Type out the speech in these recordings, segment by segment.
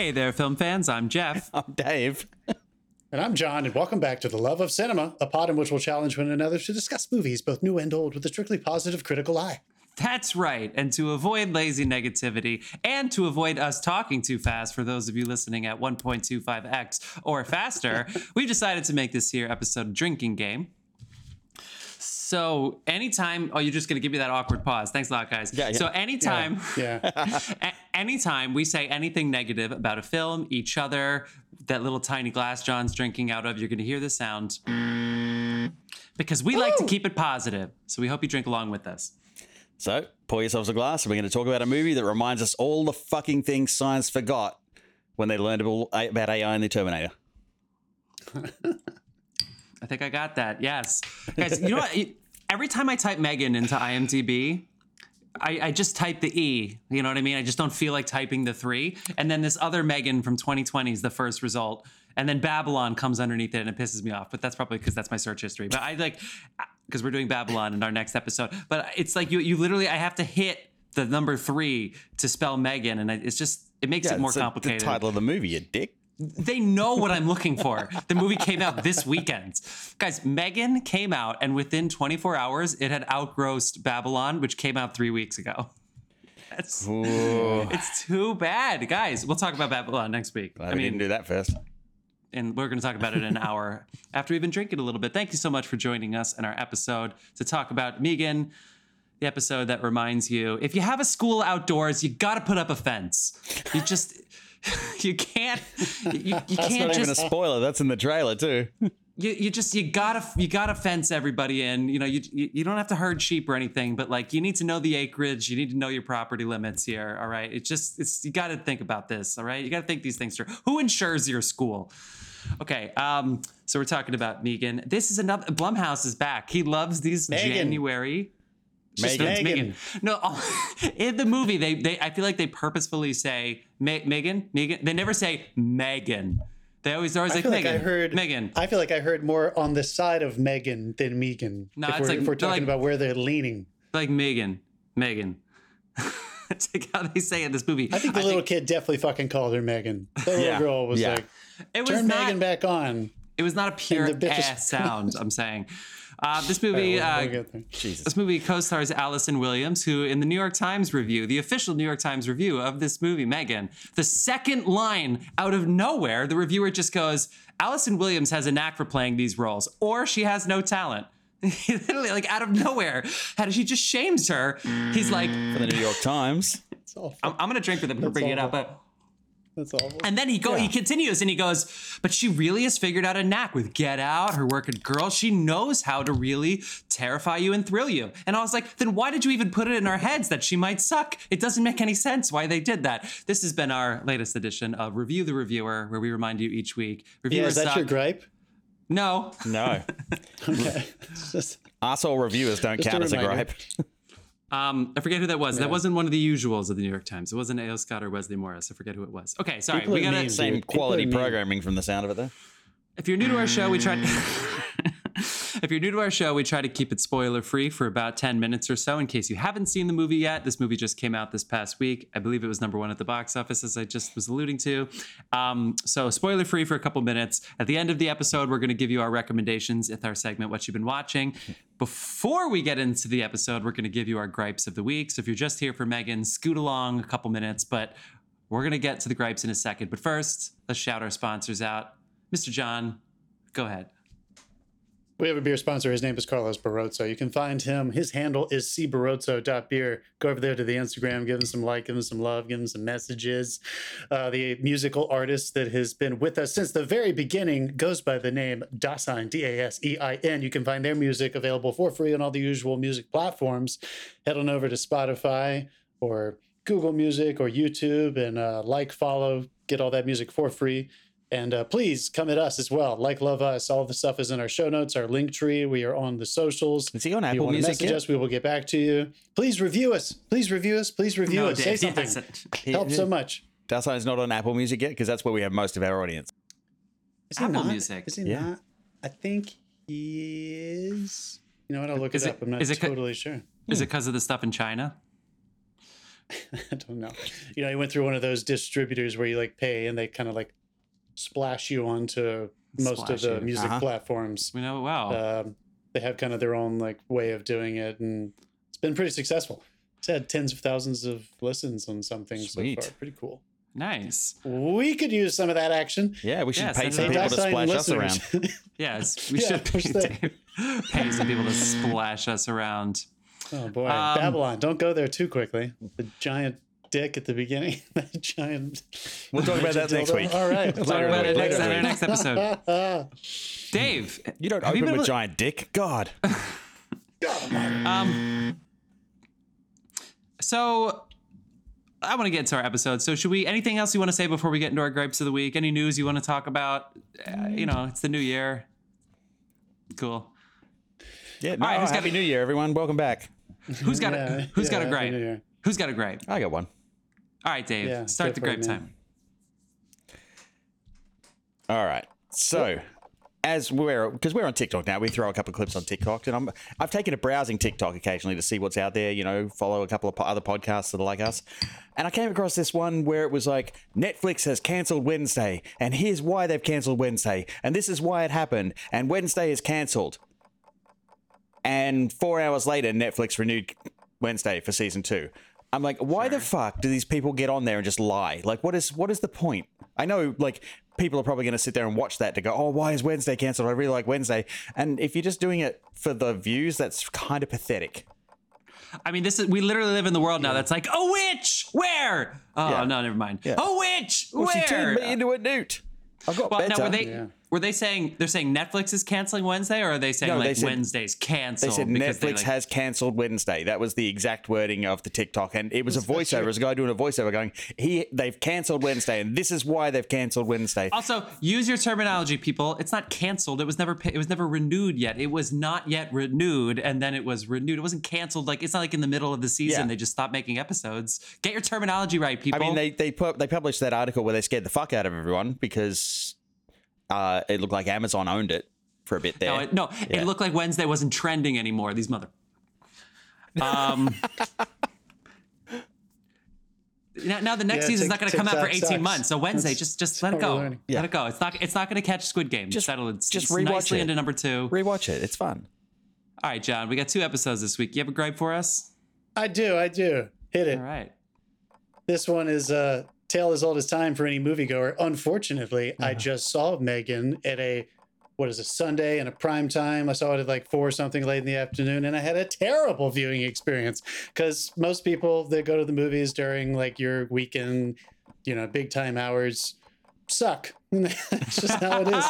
Hey there, film fans. I'm Jeff. I'm Dave. And I'm John, and welcome back to The Love of Cinema, a pod in which we'll challenge one another to discuss movies, both new and old, with a strictly positive critical eye. That's right. And to avoid lazy negativity and to avoid us talking too fast for those of you listening at 1.25x or faster, we've decided to make this here episode a drinking game. So anytime, oh, you're just gonna give me that awkward pause. Thanks a lot, guys. Yeah, yeah. So anytime, Yeah. a- anytime we say anything negative about a film, each other, that little tiny glass John's drinking out of, you're gonna hear the sound because we like to keep it positive. So we hope you drink along with us. So, pour yourselves a glass, and we're going to talk about a movie that reminds us all the fucking things science forgot when they learned about about AI in the Terminator. I think I got that. Yes, guys. You know what? Every time I type Megan into IMDb, I, I just type the E. You know what I mean? I just don't feel like typing the three. And then this other Megan from 2020 is the first result. And then Babylon comes underneath it and it pisses me off. But that's probably because that's my search history. But I like because we're doing Babylon in our next episode. But it's like you you literally I have to hit the number three to spell Megan, and I- it's just it makes it more it's complicated The title of the movie, you dick. They know what I'm looking for. The movie came out this weekend. Guys, Megan came out, and within 24 hours, it had outgrossed Babylon, which came out three weeks ago. That's, it's too bad. Guys, we'll talk about Babylon next week. Glad we didn't do that first. and we're going to talk about it in an hour after we've been drinking a little bit. Thank you so much for joining us in our episode to talk about Megan, the episode that reminds you if you have a school outdoors, you got to put up a fence. You just. You can't. You, you That's can't not even a spoiler. That's in the trailer too. you, you just you gotta you gotta fence everybody in you know you, you you don't have to herd sheep or anything but like you need to know the acreage you need to know your property limits here all right it's just it's you gotta think about this all right you gotta think these things through who insures your school okay um so we're talking about megan this is another blumhouse is back he loves these Megan. january Megan. Megan. No, in the movie, they they I feel like they purposefully say Me- Megan, Megan. They never say Megan. They always they're always I like feel like Megan. I heard Megan. I feel like I heard more on the side of Megan than Megan. No, if it's we're, like- if we're talking like- about where they're leaning. like Megan, Megan. it's like how they say it in this movie. I think the little kid definitely fucking called her Megan. The little Yeah. girl was Yeah. like, it was turn not. Megan back on. It was not a pure ass sound. I'm saying. Uh, this movie. right, we'll- we'll uh, get there. Jesus. This movie co-stars Allison Williams, who in the New York Times review, the official New York Times review of this movie, Megan, the second line out of nowhere, the reviewer just goes, Allison Williams has a knack for playing these roles, or she has no talent. Literally, like out of nowhere, how does she just shames her. He's like, For the New York Times. I'm, I'm gonna drink for them for bringing it up, but That's awful. And then he go he continues and he goes, but she really has figured out a knack with Get Out, her work at Girl. She knows how to really terrify you and thrill you. And I was like, then why did you even put it in our heads that she might suck? It doesn't make any sense why they did that. This has been our latest edition of Review the Reviewer, where we remind you each week. yeah, is that suck. your gripe? No. No. Okay. It's just- Arsehole reviewers don't Just a count as a reminder. gripe. Um, I forget who that was. That wasn't one of the usuals of the New York Times. It wasn't A.O. Scott or Wesley Morris. I forget who it was. Okay, sorry. People we gotta mean. Same Dude, quality programming from the sound of it there. If you're new to our show, we try. if you're new to our show, we try to keep it spoiler free for about 10 minutes or so. In case you haven't seen the movie yet, this movie just came out this past week. I believe it was number one at the box office, as I just was alluding to. Um, so spoiler free for a couple minutes. At the end of the episode, we're going to give you our recommendations with our segment "What You've Been Watching." Before we get into the episode, we're going to give you our gripes of the week. So if you're just here for Megan, scoot along a couple minutes, but. We're going to get to the gripes in a second. But first, let's shout our sponsors out. Mr. John, go ahead. We have a beer sponsor. His name is Carlos Barrozo. You can find him. His handle is cbarrozo.beer. Go over there to the Instagram, give him some like, give him some love, give him some messages. Uh, the musical artist that has been with us since the very beginning goes by the name Dasein, D A S E I N. You can find their music available for free on all the usual music platforms. Head on over to Spotify or Google Music or YouTube and uh, like, follow, get all that music for free. And uh, please come at us as well. Like, love us. All the stuff is in our show notes, our link tree. We are on the socials. Is he on If you Apple want to Music message yet? us, we will get back to you. Please review us. Please review us. Please review us. Say Dave, something. yes. Helps so much. Dasein is not on Apple Music yet because that's where we have most of our audience. Is he Apple not? Music. Is he Yeah. not? I think he is. You know what? I'll look Is it it- up. I'm not is it co- totally sure. Is it because of the stuff in China? I don't know. You know, he went through one of those distributors where you like pay and they kind of like splash you onto most Splash of the you. music Uh-huh. platforms. We know it well. Um, they have kind of their own like way of doing it, and it's been pretty successful. It's had tens of thousands of listens on something Sweet. so far. Pretty cool. nice. We could use some of that action. Yeah, we should Yeah, pay some people to Sign splash us around. listeners. Yes, we Yeah, should pay. Dave, pay some people to splash us around. oh boy, Um, Babylon! Don't go there too quickly. The giant dick at the beginning. the giant. We'll talk about that next week. All right. We'll Talk about it Later. next, on our next episode. episode. Dave, You don't have open been with li- giant dick. God. Um, so I want to get into our episode. So should we? Anything else you want to say before we get into our gripes of the week? Any news you want to talk about? Uh, you know, it's the new year. Cool. Yeah, no, right, who's got happy it? New Year, everyone. Welcome back. Who's got Yeah, a Who's got a yeah, gripe? Who's got a gripe? I got one. All right, Dave. Yeah, start the for it, gripe man. time. All right. So, as we're because we're on TikTok now, we throw a couple of clips on TikTok, and I'm I've taken a browsing TikTok occasionally to see what's out there. You know, follow a couple of po- other podcasts that are like us, and I came across this one where it was like Netflix has cancelled Wednesday, and here's why they've cancelled Wednesday, and this is why it happened, and Wednesday is cancelled. And four hours later, Netflix renewed Wednesday for season two. I'm like, why the fuck do these people get on there and just lie? Like, what is what is the point? I know, like, people are probably going to sit there and watch that to go, oh, why is Wednesday cancelled? I really like Wednesday. And if you're just doing it for the views, that's kind of pathetic. I mean, this is we literally live in the world now that's like a witch. Where? Oh Yeah. no, never mind. Yeah. A witch. Well, Where? she turned me into a newt. I've got well, better. now were they Yeah. Were they saying they're saying Netflix is canceling Wednesday, or are they saying No, they like said- Wednesday's They said Netflix they, like- has cancelled Wednesday. That was the exact wording of the TikTok, and it was a voiceover. It was a guy doing a voiceover going, "He, they've cancelled Wednesday, and this is why they've cancelled Wednesday." Also, use your terminology, people. It's not canceled. It was never. It was never renewed yet. It was not yet renewed, and then it was renewed. It wasn't canceled. Like it's not like in the middle of the season Yeah. they just stopped making episodes. Get your terminology right, people. I mean, they they put they published that article where they scared the fuck out of everyone because uh, it looked like Amazon owned it for a bit there. no, it, no, Yeah. it looked like Wednesday wasn't trending anymore. These mother. Um. Now, now the next Yeah, season's Tik- not going to come out for 18 sucks. months. So Wednesday, That's- just just let it go. we're learning. Let it go. It's not it's not going to catch Squid Game. Just settle. It's just rewatch nicely it. into number two. Rewatch it; it's fun. All right, John, we got two episodes this week. You have a gripe for us? I do. I do. Hit it. All right. This one is uh, tale as old as time for any moviegoer. Unfortunately, I Uh-huh. just saw Megan at a what is a Sunday and a prime time. I saw it at like four or something late in the afternoon, and I had a terrible viewing experience because most people that go to the movies during like your weekend, you know, big time hours suck. It's just how it is.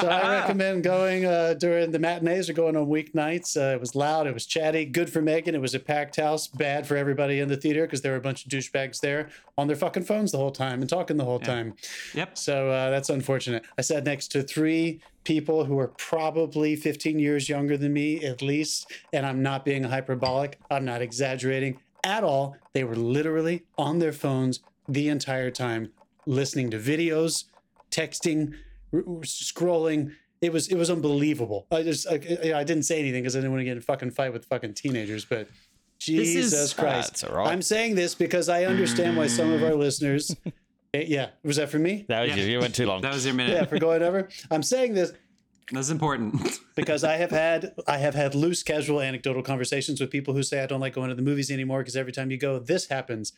So I recommend going uh, during the matinees or going on weeknights. Uh, it was loud, it was chatty, good for Megan. It was a packed house, bad for everybody in the theater because there were a bunch of douchebags there on their fucking phones the whole time and talking the whole time. Yep. So uh, that's unfortunate. I sat next to three people who are probably 15 years younger than me, at least. And I'm not being hyperbolic, I'm not exaggerating at all. They were literally on their phones the entire time, listening to videos, texting, r- r- scrolling. It was it was unbelievable. I just I, I didn't say anything because I didn't want to get in a fucking fight with fucking teenagers. But is- Jesus Christ, That's all right. I'm saying this because I understand why some of our listeners. Eh, yeah, was that for me? That was Yeah. you. You went too long. That was your minute. Yeah, for going over. I'm saying this That's important. because I have had I have had loose, casual, anecdotal conversations with people who say I don't like going to the movies anymore because every time you go, this happens.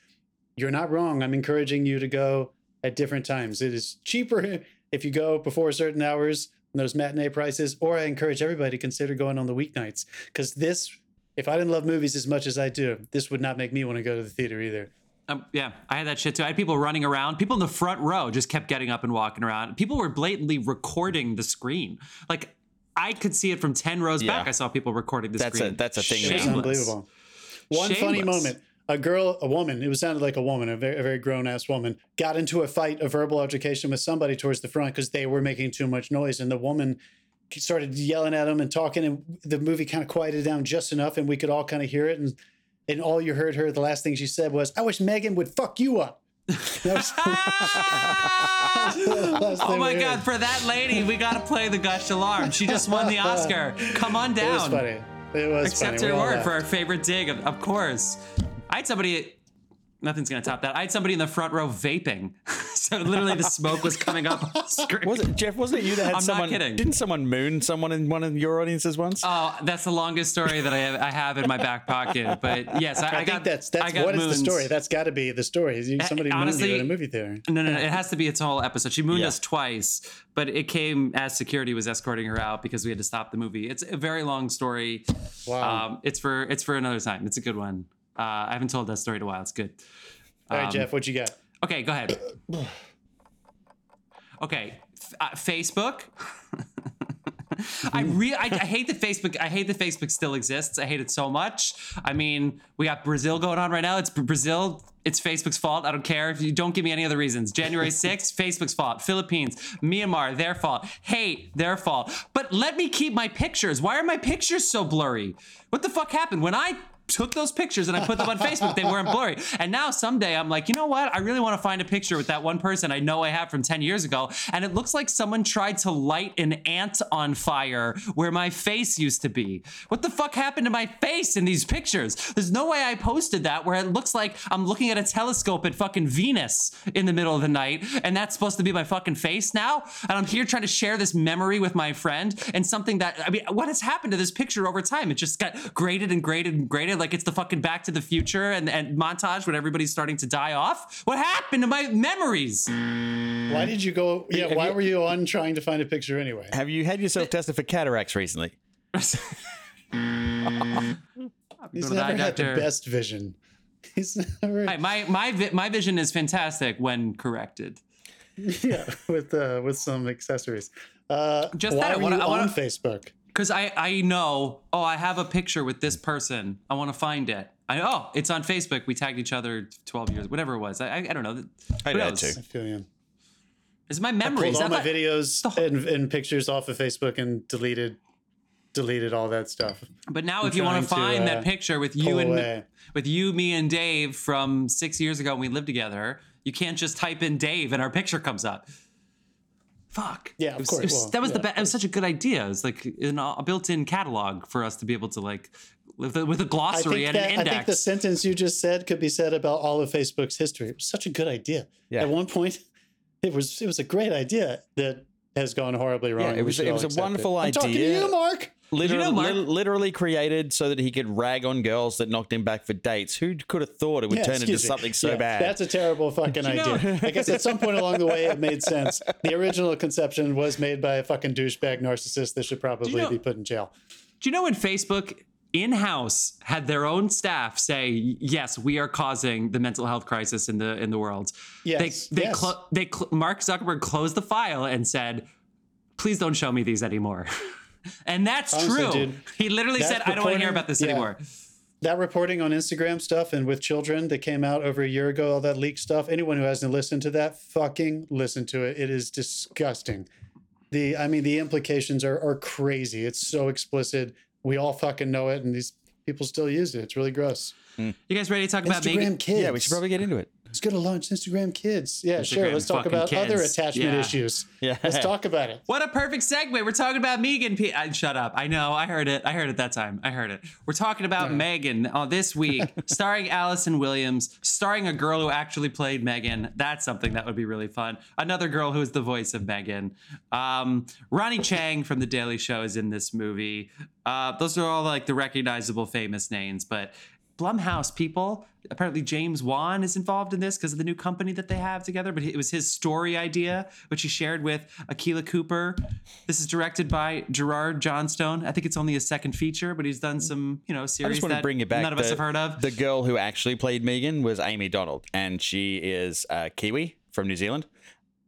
You're not wrong. I'm encouraging you to go at different times. It is cheaper if you go before certain hours, those matinee prices, or I encourage everybody to consider going on the weeknights because this. If I didn't love movies as much as I do, this would not make me want to go to the theater either. Um, yeah, I had that shit too. I had people running around. People in the front row just kept getting up and walking around. People were blatantly recording the screen. Like I could see it from ten rows back. I saw people recording the That's screen. a- that's a thing now. It was Shameless. unbelievable. One funny moment. A girl, a woman, it was sounded like a woman, a very, a very grown ass woman, got into a fight, a verbal altercation with somebody towards the front because they were making too much noise. And the woman started yelling at him and talking. And the movie kind of quieted down just enough and we could all kind of hear it. And, and all you heard her, the last thing she said was, I wish Megan would fuck you up. Was- Oh my god, heard. for that lady, we gotta play the gushed alarm. She just won the Oscar. Come on down. It was funny. It was Accept funny. her word for our favorite dig, of, of course. I had somebody Nothing's gonna top that. I had somebody in the front row vaping, so literally the smoke was coming up on the screen. Was it Jeff? Wasn't it you that had I'm not someone? kidding. Didn't someone moon someone in one of your audiences once? Oh, that's the longest story that I have, I have in my back pocket. But yes, I, I, I think got that's I that's got what is the story. That's got to be the story. Is you- Somebody mooned honestly- you in a movie theater. No, no, no. It has to be its whole episode. She mooned Yeah. us twice, but it came as security was escorting her out because we had to stop the movie. It's a very long story. Wow. Um, it's for it's for another time. It's a good one. Uh, I haven't told that story in a while. It's good. All right, um, Jeff, what you got? Okay, go ahead. Okay, uh, Facebook. I re I, I hate that Facebook. I hate that Facebook still exists. I hate it so much. I mean, we got Brazil going on right now. It's Brazil. It's Facebook's fault. I don't care if you don't give me any other reasons. January 6th, Facebook's fault. Philippines, Myanmar, their fault. Hate, their fault. But let me keep my pictures. Why are my pictures so blurry? What the fuck happened when I took those pictures and I put them on Facebook. They weren't blurry. And now someday I'm like, you know what? I really want to find a picture with that one person I know I have from 10 years ago. And it looks like someone tried to light an ant on fire where my face used to be. What the fuck happened to my face in these pictures? There's no way I posted that where it looks like I'm looking at a telescope at fucking Venus in the middle of the night. And that's supposed to be my fucking face now. And I'm here trying to share this memory with my friend and something that, I mean, what has happened to this picture over time? It just got graded and graded and graded like it's the fucking Back to the Future and, and montage when everybody's starting to die off. What happened to my memories? Why did you go? Yeah, have why you- were you on trying to find a picture anyway? Have you had yourself tested for cataracts recently? He's Go to the never eye had the best vision. He's never. Hey, my my vi- my vision is fantastic when corrected. yeah, with uh, with some accessories. Uh, Just why that, I are wanna- you I wanna- on Facebook? Because I, I know, oh, I have a picture with this person. I want to find it. I oh, it's on Facebook. We tagged each other 12 years, whatever it was. I, I, I don't know. I Who did knows? too. I feel you. It's my memories. Pulled all my thought- videos and, and pictures off of Facebook and deleted deleted all that stuff. But now, if you want to find uh, that picture with you and away. with you, me, and Dave from six years ago when we lived together, you can't just type in Dave and our picture comes up. Fuck. Yeah, of It was- course. it was- Well, that was the best. It was such a good idea. It was like an, a built-in catalog for us to be able to like with a, with a I glossary and that, an I think the index. sentence you just said could be said about all of Facebook's history. It was such a good idea. Yeah. At one point, it was it was a great idea that has gone horribly wrong. Yeah, it was- it was a accept idea. I'm talking to you, Mark. Literally, know, Mark? lit- literally created so that he could rag on girls that knocked him back for dates. Who could have thought it would Yeah, turn into me. something so Yeah, bad? That's a terrible fucking you know- idea. I guess at some point along the way it made sense. The original conception was made by a fucking douchebag narcissist that should probably know- be put in jail. Do you know when Facebook in-house had their own staff say, "Yes, we are causing the mental health crisis in the in the world." Yes, They they yes. clo- they cl- Mark Zuckerberg closed the file and said, "Please don't show me these anymore." and that's Honestly, true. dude, he literally that said, "I don't want to hear about this yeah. anymore." That reporting on Instagram stuff and with children that came out over a year ago, all that leaked stuff. Anyone who hasn't listened to that, fucking listen to it. It is disgusting. The I mean, the implications are are crazy. It's so explicit. We all fucking know it, and these people still use it. It's really gross. Hmm. You guys ready to talk about Instagram Megan? kids. yeah, we should probably get into it. Let's go to launch Instagram Kids. Yeah, sure. Let's talk fucking about other attachment Yeah. issues. Yeah. Let's talk about it. What a perfect segue. We're talking about Megan. P- I, shut up. I know. I heard it. I heard it that time. I heard it. We're talking about Megan uh, this week, starring Allison Williams, starring a girl who actually played Megan. That's something that would be really fun. Another girl who is the voice of Megan. Um, Ronny Chieng from The Daily Show is in this movie. Uh, those are all like the recognizable famous names, but Blumhouse people. Apparently, James Wan is involved in this because of the new company that they have together. But it was his story idea, which he shared with Akela Cooper. This is directed by Gerard Johnstone. I think it's only a second feature, but he's done some, you know, series I just want to that bring it back. none of the, us have heard of. The girl who actually played Megan was Amie Donald, and she is a Kiwi from New Zealand,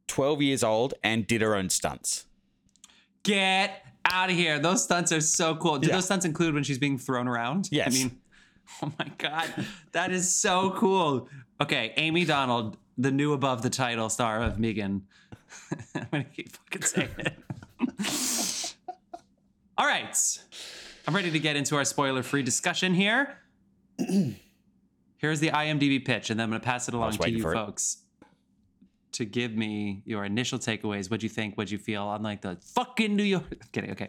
12 years old, and did her own stunts. Get out of here! Those stunts are so cool. Do Yeah. those stunts include when she's being thrown around? Yes. I mean, oh my god, that is so cool. Okay, Amie Donald, the new above the title star of Megan. I'm gonna keep fucking saying it. All right, I'm ready to get into our spoiler-free discussion here. Here's the IMDb pitch, and then I'm gonna pass it along to you for it. folks to give me your initial takeaways. What'd you think? What'd you feel? I'm like the fucking New York. I'm kidding. Okay.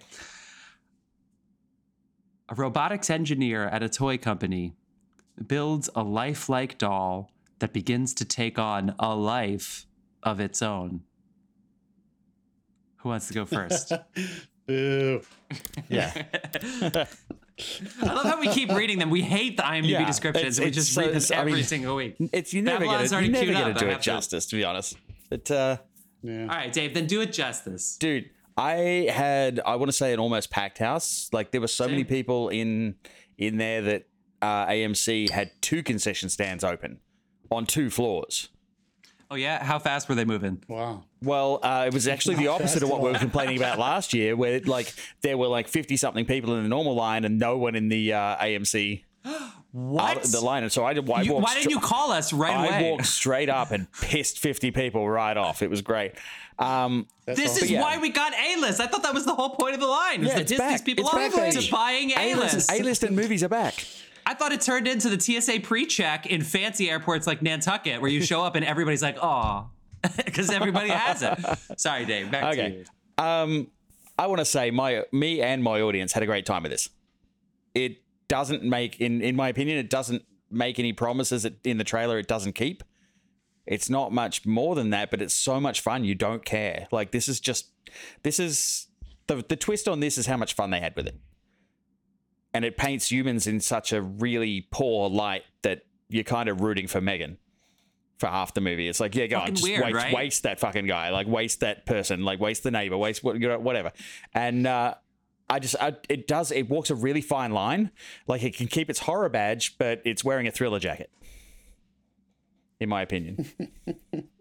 A robotics engineer at a toy company builds a lifelike doll that begins to take on a life of its own. Who wants to go first? Boo. Yeah. I love how we keep reading them. We hate the IMDb Yeah, descriptions. it's- we just so- read them it's- I every mean- single week. It's you never Babylon's get already you never queued get to do it have to- justice, to be honest. But uh, Yeah. All right, Dave, then do it justice. dude, I had I want to say an almost packed house. Like there were so many people in in there that uh, AMC had two concession stands open on two floors. Oh yeah, how fast were they moving? Wow. Well, uh, it was actually the opposite of what we were complaining about last year, where like there were like fifty something people in the normal line and no one in the uh, AMC What? the line. And so I, I You- why didn't stra- you call us right I away? I walked straight up and pissed fifty people right off. It was great. Um, This awesome. is yeah. why we got A-list. I thought that was the whole point of the line. Was Yeah, that it's Disney's back. people It's are back, to buying A-list. A-list and movies are back. I thought it turned into the TSA pre-check in fancy airports like Nantucket, where you show up and everybody's like, "Oh," because everybody has it. Sorry, Dave. Back to you. Um, I want to say my me and my audience had a great time with this. It doesn't make, in in my opinion, it doesn't make any promises that in the trailer it doesn't keep. It's not much more than that, but it's so much fun. You don't care. Like this is just this is the the twist on this is how much fun they had with it, and it paints humans in such a really poor light that you're kind of rooting for Megan for half the movie. It's like, yeah, go on, just weird, waste, right? waste that fucking guy, like waste that person, like waste the neighbor, waste what you know, whatever. And uh, I just, I, it does, it walks a really fine line. Like it can keep its horror badge, but it's wearing a thriller jacket. In my opinion,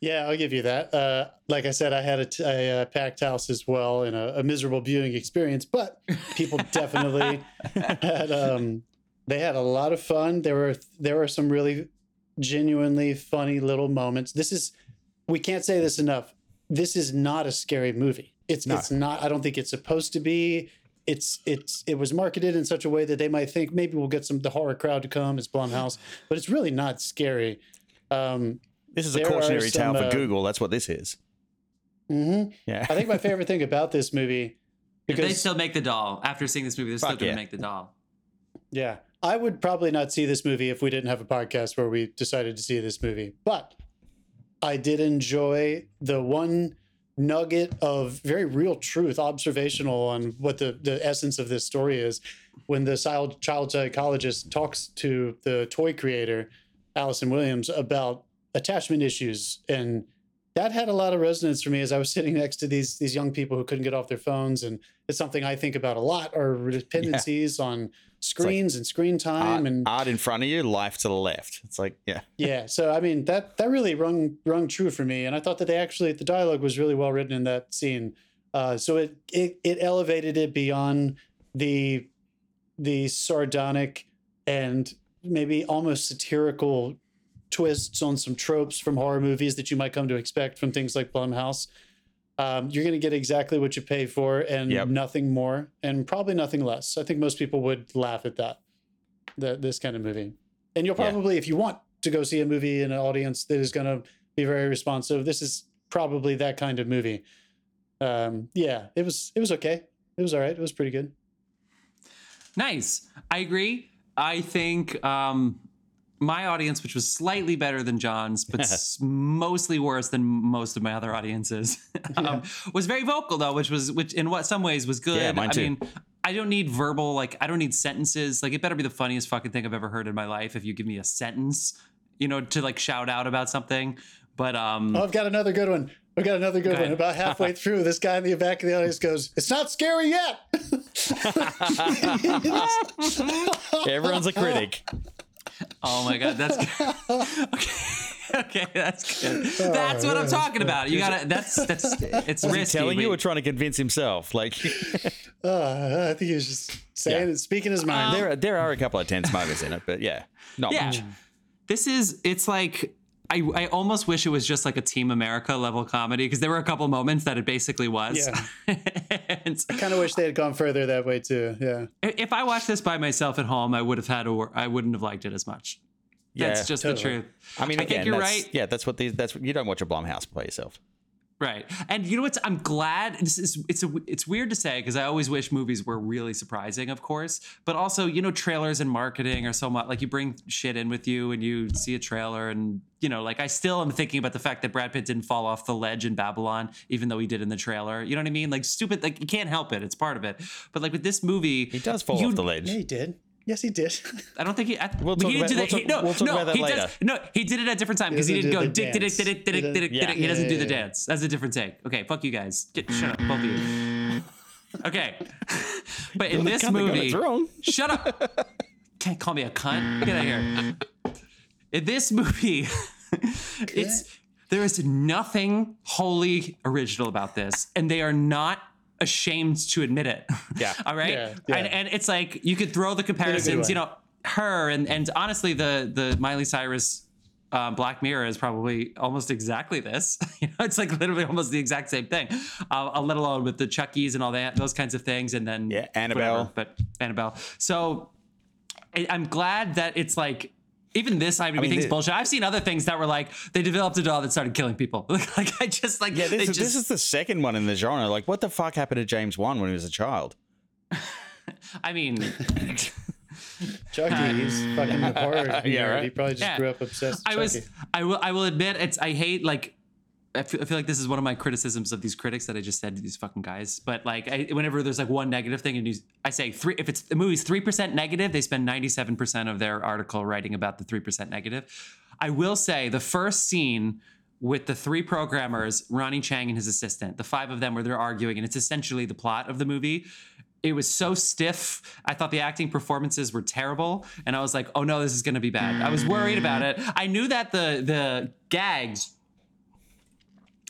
Yeah, I'll give you that. Uh, like I said, I had a, t- a, uh packed house as well and a, a miserable viewing experience, but people definitely had um, they had a lot of fun. There were there were some really genuinely funny little moments. This is we can't say this enough. This is not a scary movie. It's No. it's not. I don't think it's supposed to be. It's it's it was marketed in such a way that they might think maybe we'll get some the horror crowd to come. It's Blumhouse, but it's really not scary. Um, this is a There are cautionary tale for uh, Google. That's what this is. mhm. Yeah, I think my favorite thing about this movie, If they still make the doll after seeing this movie, they're still Fuck going to yeah. make the doll. yeah, I would probably not see this movie if we didn't have a podcast where we decided to see this movie. But I did enjoy the one nugget of very real truth, observational on what the, the essence of this story is. When the child, child psychologist talks to the toy creator, Allison Williams, about attachment issues and that had a lot of resonance for me as I was sitting next to these these young people who couldn't get off their phones, and it's something I think about a lot. Are dependencies on screens and screen time, art, and art in front of you, life to the left. It's like, yeah, yeah. So I mean that that really rung rung true for me, and I thought that they actually the dialogue was really well written in that scene. Uh, so it, it it elevated it beyond the the sardonic and maybe almost satirical twists on some tropes from horror movies that you might come to expect from things like Blumhouse. Um, you're going to get exactly what you pay for and Yep. nothing more, and probably nothing less. I think most people would laugh at that, that this kind of movie. And you'll Yeah. probably, if you want to go see a movie in an audience that is going to be very responsive, this is probably that kind of movie. Um, yeah, it was it was okay. It was all right. It was pretty good. Nice. I agree. I think um, my audience, which was slightly better than John's, but s- mostly worse than most of my other audiences, um, was very vocal though, which was which in what some ways was good. Yeah, mine I too. mean, I don't need verbal like I don't need sentences. Like it better be the funniest fucking thing I've ever heard in my life. If you give me a sentence, you know, to like shout out about something. But um, Oh, I've got another good one. I've got another good Go one. About halfway through, this guy in the back of the audience goes, "It's not scary yet." everyone's a critic. Oh my god, that's good. okay. Okay, that's good. That's what I'm talking about. You gotta. That's that's. It's Was he risky. telling but- you or trying to convince himself? Like Uh, I think he was just saying Yeah. it, speaking his mind. there, are, there are a couple of tense moments in it, but yeah, not yeah. much. This is. It's like. I, I almost wish it was just like a Team America level comedy because there were a couple moments that it basically was. And I kind of wish they had gone further that way too. Yeah, if I watched this by myself at home, I would have had a. wor- I wouldn't have liked it as much. Yeah, That's just totally. the truth. I mean, I again, think you're right. Yeah, that's what these. That's you don't watch a Blumhouse by yourself. Right. And you know what's I'm glad this is it's a it's weird to say because I always wish movies were really surprising, of course. But also, you know, trailers and marketing are so much like you bring shit in with you and you see a trailer and you know, like I still am thinking about the fact that Brad Pitt didn't fall off the ledge in Babylon, even though he did in the trailer. You know what I mean? Like stupid, like you can't help it. It's part of it. But like with this movie, He does fall you- off the ledge. Yeah, he did. Yes, he did. I don't think he. I, We'll talk he didn't about- do that. we'll he- talk- no, we'll no, that he later. does. No, he did it at a different time because he doesn't didn't go the dick, dick, dance. dick, dick, He dick, dick, doesn't- He doesn't Yeah, do the yeah, yeah. dance. That's a different take. Okay, fuck you guys. Get shut up, both of you. Okay, but in this cunt that got movie, shut up. Can't call me a cunt. Get out of here. In this movie, it's there is nothing wholly original about this, and they are not ashamed to admit it. Yeah. All right. Yeah, yeah. And, and it's like you could throw the comparisons. You know, her and and honestly, the the Miley Cyrus. Um, Black Mirror is probably almost exactly this. you know, it's like literally almost the exact same thing. Uh, uh, let alone with the Chuckies and all that, those kinds of things, and then Yeah, Annabelle. whatever, but Annabelle. So I- I'm glad that it's like even this IMDb mean, thing's the- bullshit. I've seen other things that were like they developed a doll that started killing people. like I just like Yeah, this, is, just, this is the second one in the genre. Like, what the fuck happened to James Wan when he was a child? I mean, Chucky, he's fucking the horror. Yeah, right. He probably just Yeah. grew up obsessed. With I was I will I will admit it's I hate like I feel, I feel like this is one of my criticisms of these critics that I just said to these fucking guys. But like, I, whenever there's like one negative thing, and you, I say three. If it's the movie's three percent negative, they spend ninety seven percent of their article writing about the three percent negative. I will say the first scene with the three programmers, Ronny Chieng and his assistant, the five of them where they're arguing, and it's essentially the plot of the movie. It was so stiff. I thought the acting performances were terrible, and I was like, "Oh no, this is going to be bad." I was worried about it. I knew that the the gags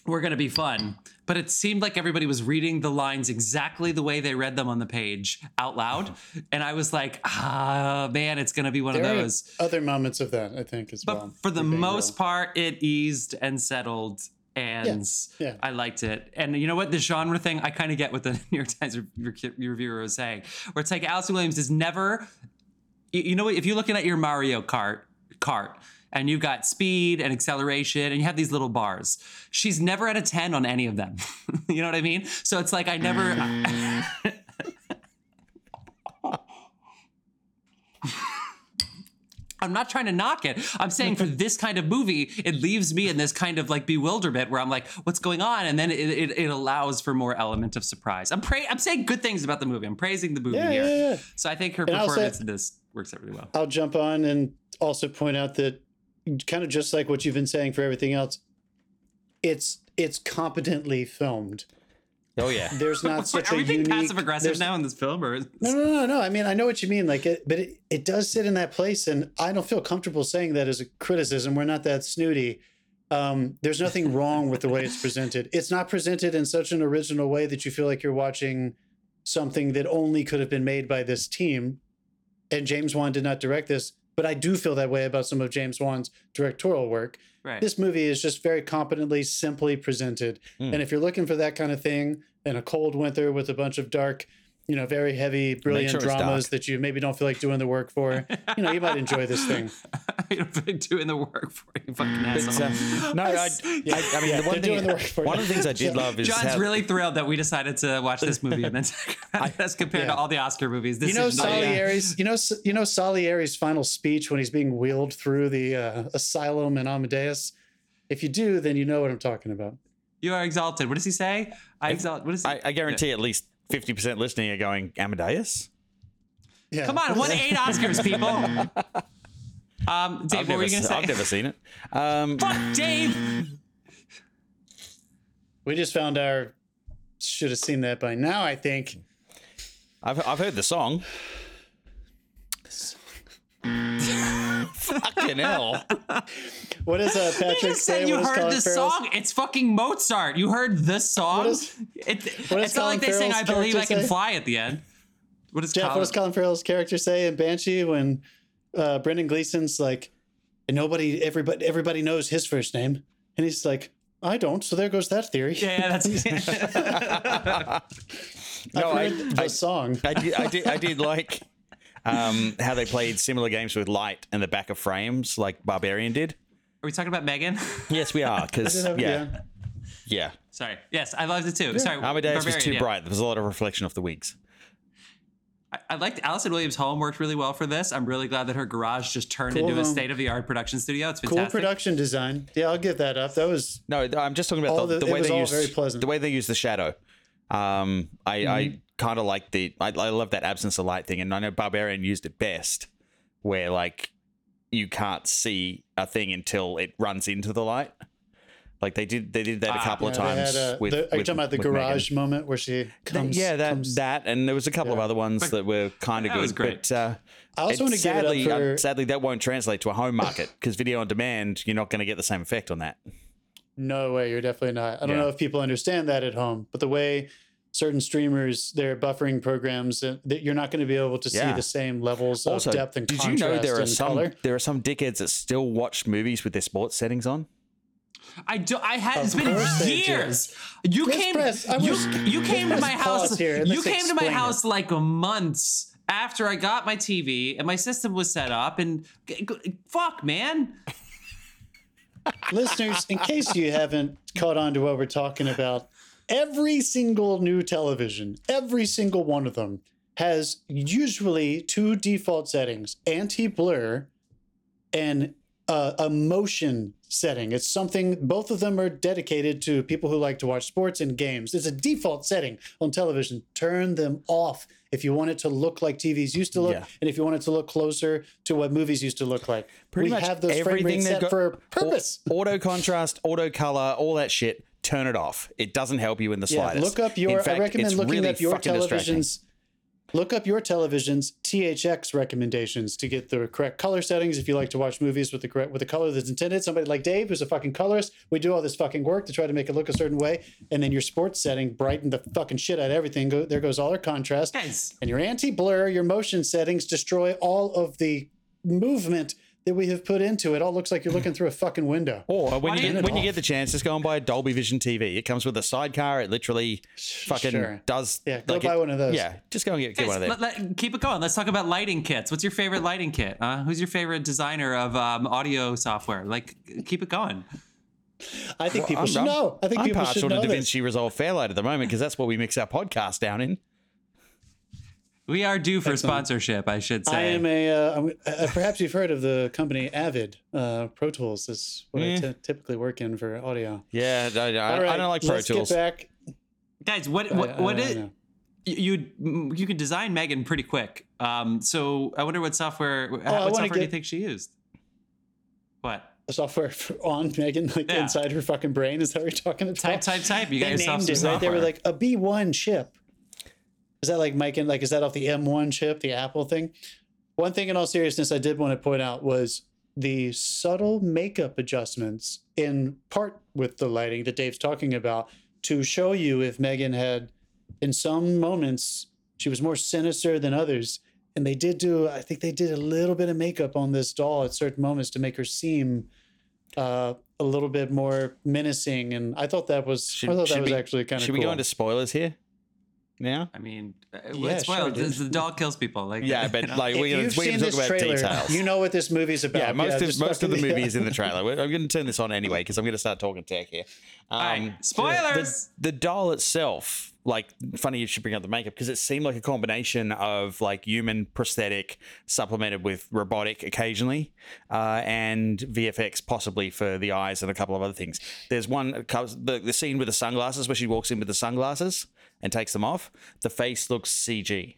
were going to be fun, but it seemed like everybody was reading the lines exactly the way they read them on the page out loud, and I was like, "Ah, man, it's going to be one There of those." other moments of that, I think, as well. But well. for the most Girl. part, it eased and settled, and yeah. I liked it. And you know what? The genre thing, I kind of get what the New York Times re- re- reviewer was saying, where it's like Allison Williams is never. You, know what? If you're looking at your Mario Kart cart. And you've got speed and acceleration, and you have these little bars. She's never at a 10 on any of them. you know what I mean? So it's like I never. Mm. I'm not trying to knock it. I'm saying for this kind of movie, it leaves me in this kind of like bewilderment where I'm like, what's going on? And then it, it, it allows for more element of surprise. I'm pra- I'm saying good things about the movie. I'm praising the movie Yeah, here. yeah, yeah. So I think her And I'll say- performance in this works out really well. I'll jump on and also point out that kind of just like what you've been saying for everything else, it's it's competently filmed. Oh yeah. There's not such Are a we being unique. passive aggressive now in this film, or is- No, no, no, no. I mean, I know what you mean. Like, it, but it, it does sit in that place, and I don't feel comfortable saying that as a criticism. We're not that snooty. Um, there's nothing wrong with the way it's presented. It's not presented in such an original way that you feel like you're watching something that only could have been made by this team. And James Wan did not direct this, but I do feel that way about some of James Wan's directorial work. right? This movie is just very competently, simply presented. Hmm. And if you're looking for that kind of thing in a cold winter with a bunch of dark, you know, very heavy, brilliant sure dramas that you maybe don't feel like doing the work for, you know, you might enjoy this thing. you don't feel like doing the work for you, fucking But, asshole. um, no, I, I, I mean, Yeah, the one thing, doing the work for one of the things I did Yeah. love is John's how, really thrilled that we decided to watch this movie and then as compared Yeah. to all the Oscar movies. This You know is not- Salieri's, you know, you know Salieri's final speech when he's being wheeled through the uh, asylum in Amadeus. If you do, then you know what I'm talking about. You are exalted. What does he say? I exalt. What is? He? I, I guarantee at least fifty percent listening are going Amadeus. Yeah. Come on, won eight Oscars, people. Um, Dave, I've what never, were you gonna say? I've never seen it. Um, Fuck Dave. We just found our. Should have seen that by now. I think. I've I've heard the song. Fucking hell! What does uh, You Patrick just say? said you What heard Colin the Farrell's- song. It's fucking Mozart. You heard the song. What is- it, what it's does not like they Colin sing "I believe I can say? fly" at the end. What is Jeff, what Colin? does Colin Farrell's character say in Banshee when uh, Brendan Gleeson's like, and nobody, everybody, everybody knows his first name, and he's like, I don't. So there goes that theory. Yeah, yeah, that's. No, I've I, the I, song. I did I did I did like um, how they played similar games with light in the back of frames, like Barbarian did. Are we talking about Megan? Yes, we are. Because I did yeah, Yeah. Sorry. Yes, I loved it too. Sorry. Amadeus was too yeah. bright. There was a lot of reflection off the wigs. I, I liked Allison Williams home worked really well for this. I'm really glad that her garage just turned Cool into a state of the art production studio. It's Cool fantastic. production design. Yeah, I'll give that up. That was No, I'm just talking about the, the- the way they all use very pleasant. the way they use the shadow. Um, I, I Mm-hmm. kind of like the I, I love that absence of light thing, and I know Barbarian used it best, where like you can't see a thing until it runs into the light. Like they did, they did that a Ah. couple of Yeah, they times. had, uh, with, the, are you with- talking about the with Megan. garage moment where she Th- comes? yeah, that comes- that, and there was a couple of other ones But- that were kind of that good. was great. But uh, I also want to give it sadly, up for uh, sadly, that won't translate to a home market because video on demand, you're not going to get the same effect on that. No way, you're definitely not. I don't Yeah. know if people understand that at home, but the way certain streamers, their buffering programs, uh, that you're not going to be able to see Yeah. the same levels Also, of depth and did you know there are some color. there are some dickheads that still watch movies with their sports settings on? I do. I had. Of It's been course they do. years. You Let's came. press- I you wish- you came to my house. here You came to my explain it. house like months after I got my TV and my system was set up. And g- g- fuck, man. Listeners, in case you haven't caught on to what we're talking about, every single new television, every single one of them, has usually two default settings anti blur and uh, a motion setting. It's something, both of them are dedicated to people who like to watch sports and games. It's a default setting on television. Turn them off if you want it to look like TVs used to look Yeah. and if you want it to look closer to what movies used to look like. Pretty we much have those frame everything rates set for purpose. Auto contrast, auto color, all that shit. Turn it off. It doesn't help you in the slightest. Yeah, look up your. In fact, I recommend looking really up your television's. Look up your television's THX recommendations to get the correct color settings. If you like to watch movies with the correct with the color that's intended, somebody like Dave, who's a fucking colorist, we do all this fucking work to try to make it look a certain way, and then your sports setting brighten the fucking shit out of everything. Go, there goes all our contrast. Guys, And your anti-blur, your motion settings destroy all of the movement that we have put into it. All looks like you're looking through a fucking window. Or when you get, when you get the chance, just go and buy a Dolby Vision TV. It comes with a sidecar. It literally fucking Sure. does. Yeah, go like buy it- one of those. Yeah, just go and get, get guys one of those. let, let- keep it going. Let's talk about lighting kits. What's your favorite lighting kit? Uh, who's your favorite designer of um, audio software? Like, keep it going. I think people I'm- should I'm- know. I think I'm people should partial know to this. DaVinci Resolve Fairlight at the moment because that's what we mix our podcast down in. We are due for sponsorship, I should say. I am a. Uh, I'm- uh, perhaps you've heard of the company Avid. Uh, Pro Tools is what I Eh. ty- typically work in for audio. Yeah, I, I, All right, I don't like Pro let's Tools. Get back. Guys, what I- what I- what I it? You you you can design Megan pretty quick. Um, so I wonder what software. Oh, what wanna software do you think she used? What? The software on Megan, like Yeah. inside her fucking brain. Is that what you're talking about? Type type type. You got they yourself named some it right. They were like a B1 chip. Is that like Mike and like is that off the M1 chip, the Apple thing? One thing in all seriousness I did want to point out was the subtle makeup adjustments in part with the lighting that Dave's talking about to show you if Megan had in some moments she was more sinister than others. And they did do I think they did a little bit of makeup on this doll at certain moments to make her seem uh, a little bit more menacing, and I thought that was Should- I thought that was we- actually kind of Should cool. we go into spoilers here? Now? I mean, uh, Yeah, it's sure, spoiled. dude. the doll kills people. Like Yeah, you but know? like if we're gonna, you've we're seen talk this about trailer, details. you know what this movie's about. yeah, most just of most of the movie is in the trailer. I'm going to turn this on anyway because I'm going to start talking tech here. Um, All right, spoilers. the doll itself, like, funny you should bring up the makeup because it seemed like a combination of like human prosthetic supplemented with robotic occasionally, uh, and VFX possibly for the eyes and a couple of other things. There's one the the scene with the sunglasses where she walks in with the sunglasses and takes them off. The face looks CG.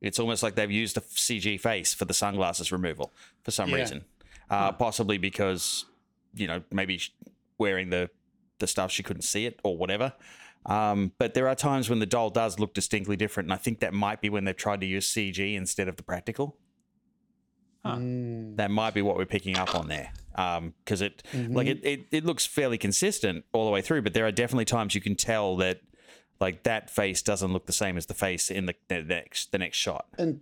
It's almost like they've used a CG face for the sunglasses removal for some Yeah. reason, uh, possibly because you know maybe wearing the the stuff she couldn't see it or whatever. Um, but there are times when the doll does look distinctly different, and I think that might be when they've tried to use CG instead of the practical. Huh. Mm, That might be what we're picking up on there, because it mhm. like it, it it looks fairly consistent all the way through, but there are definitely times you can tell that like that face doesn't look the same as the face in the, the next the next shot. and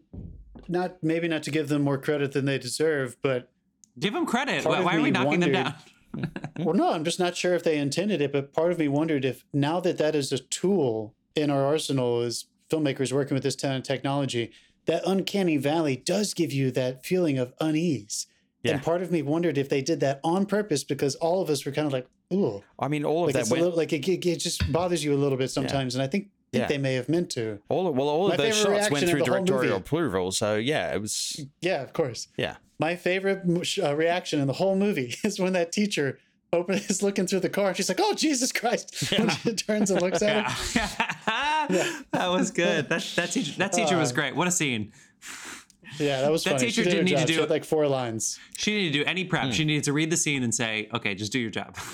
not maybe not to give them more credit than they deserve, but Give them credit. Why, why are we me knocking them down? well, no, I'm just not sure if they intended it. But part of me wondered if now that that is a tool in our arsenal as filmmakers working with this kind of technology, that uncanny valley does give you that feeling of unease. Yeah. And part of me wondered if they did that on purpose because all of us were kind of like, ooh, I mean, all of like that went. little, like it, it, just bothers you a little bit sometimes, and I think, think Yeah. they may have meant to. all of, well, all My of those shots went through of the whole directorial approval. So yeah, it was. Yeah, of course. Yeah. My favorite uh, reaction in the whole movie is when that teacher open is looking through the car and she's like, "Oh Jesus Christ!" when she turns and looks at him. that was good. That that teacher that teacher was Uh, great. What a scene. Yeah, that was That funny. teacher she did didn't need to do She had like four lines. She didn't do any Hmm. prep. She needed to read the scene and say, "Okay, just do your job."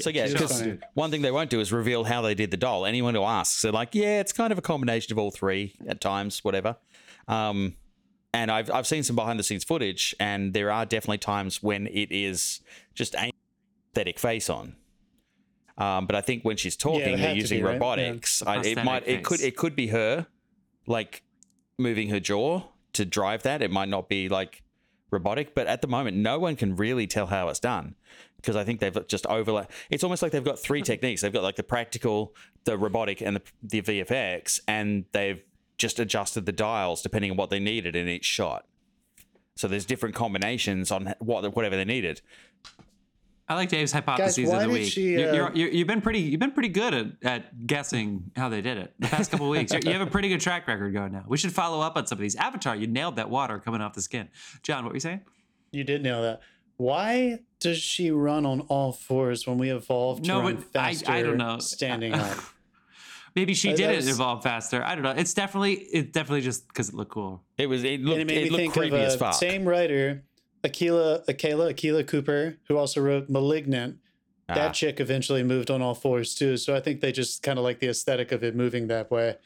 So yeah, because one thing they won't do is reveal how they did the doll. Anyone who asks, they're like, "Yeah, it's kind of a combination of all three at times, whatever." Um, and I've I've seen some behind the scenes footage, and there are definitely times when it is just a pathetic face on. Um, but I think when she's talking, it they're using be, right? robotics. I, it Prosthetic might it could it could be her, like moving her jaw to drive that. It might not be like robotic, but at the moment, no one can really tell how it's done because I think they've just overlap. It's almost like they've got three hmm. techniques. They've got like the practical, the robotic, and the, the VFX, and they've just adjusted the dials depending on what they needed in each shot. So there's different combinations on what whatever they needed. I like Dave's hypotheses why of the did week. she, You're- uh, you're, you're, you've been pretty. You've been pretty good at, at guessing how they did it the past couple of weeks. You're- You have a pretty good track record going now. We should follow up on some of these. Avatar, you nailed that water coming off the skin. John, what were you saying? You did nail that. Why does she run on all fours when we evolved to No, run but I- I faster don't know. standing up? Maybe she Uh, did that it was- evolve faster. I don't know. It's definitely it's definitely just because it looked cool. It was it and looked it made it me looked think creepy of as uh, fuck. same writer, Akila, Akela, Akila Cooper, who also wrote *Malignant*. Ah. That chick eventually moved on all fours too, so I think they just kind of like the aesthetic of it moving that way.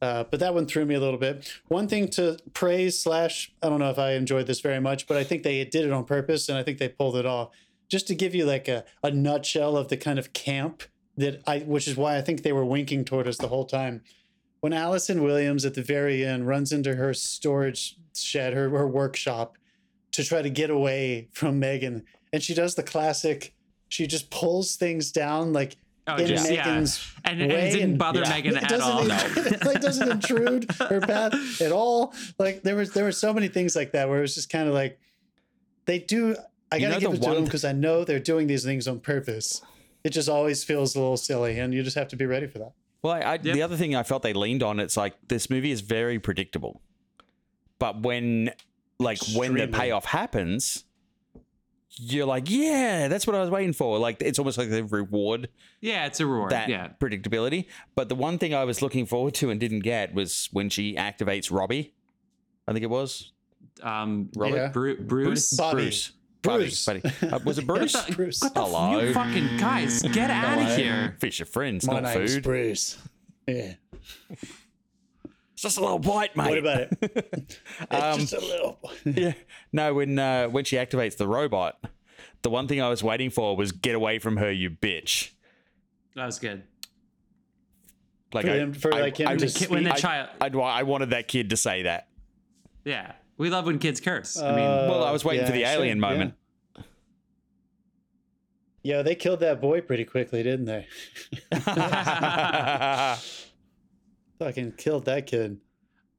Uh, but that one threw me a little bit. One thing to praise slash I don't know if I enjoyed this very much, but I think they did it on purpose, and I think they pulled it off. Just to give you like a, a nutshell of the kind of camp that I, which is why I think they were winking toward us the whole time. When Allison Williams at the very end runs into her storage shed, her, her workshop, to try to get away from Megan, and she does the classic. She just pulls things down like Oh, in just- yeah. Megan's And, and way it didn't bother yeah. Megan it at doesn't all. in- it like doesn't intrude her path at all. Like there was there were so many things like that where it was just kind of like they do. I You gotta know give it to them because I know they're doing these things on purpose. It just always feels a little silly, and you just have to be ready for that. Well, I, I, Yep. the other thing I felt they leaned on, it's like this movie is very predictable, but when, like, when the payoff happens, you're like, yeah, that's what I was waiting for. Like, it's almost like they reward Yeah, it's a reward. that yeah. predictability. But the one thing I was looking forward to and didn't get was when she activates Robbie. I think it was Um, Robert? Yeah. Bru- Bruce. Bobby. Bruce. Bruce. Buddy, buddy. Uh, was it Bruce? What the- Bruce. What the f- Hello. you fucking guys, get out of here. Fish are friends, My not name's food. Bruce. Yeah. It's just a little bite, mate. What about it? It's Um, just a little. yeah. No, when uh, when she activates the robot, the one thing I was waiting for was "Get away from her, you bitch!" That was good. Like For I, him- for, I- like, him I, to just- Kid- when the child, I'd I wanted that kid to say that. yeah, we love when kids curse. I mean, Well, I was waiting for the yeah, alien sure, moment. Yeah. yeah, they killed that boy pretty quickly, didn't they? Fucking killed that kid.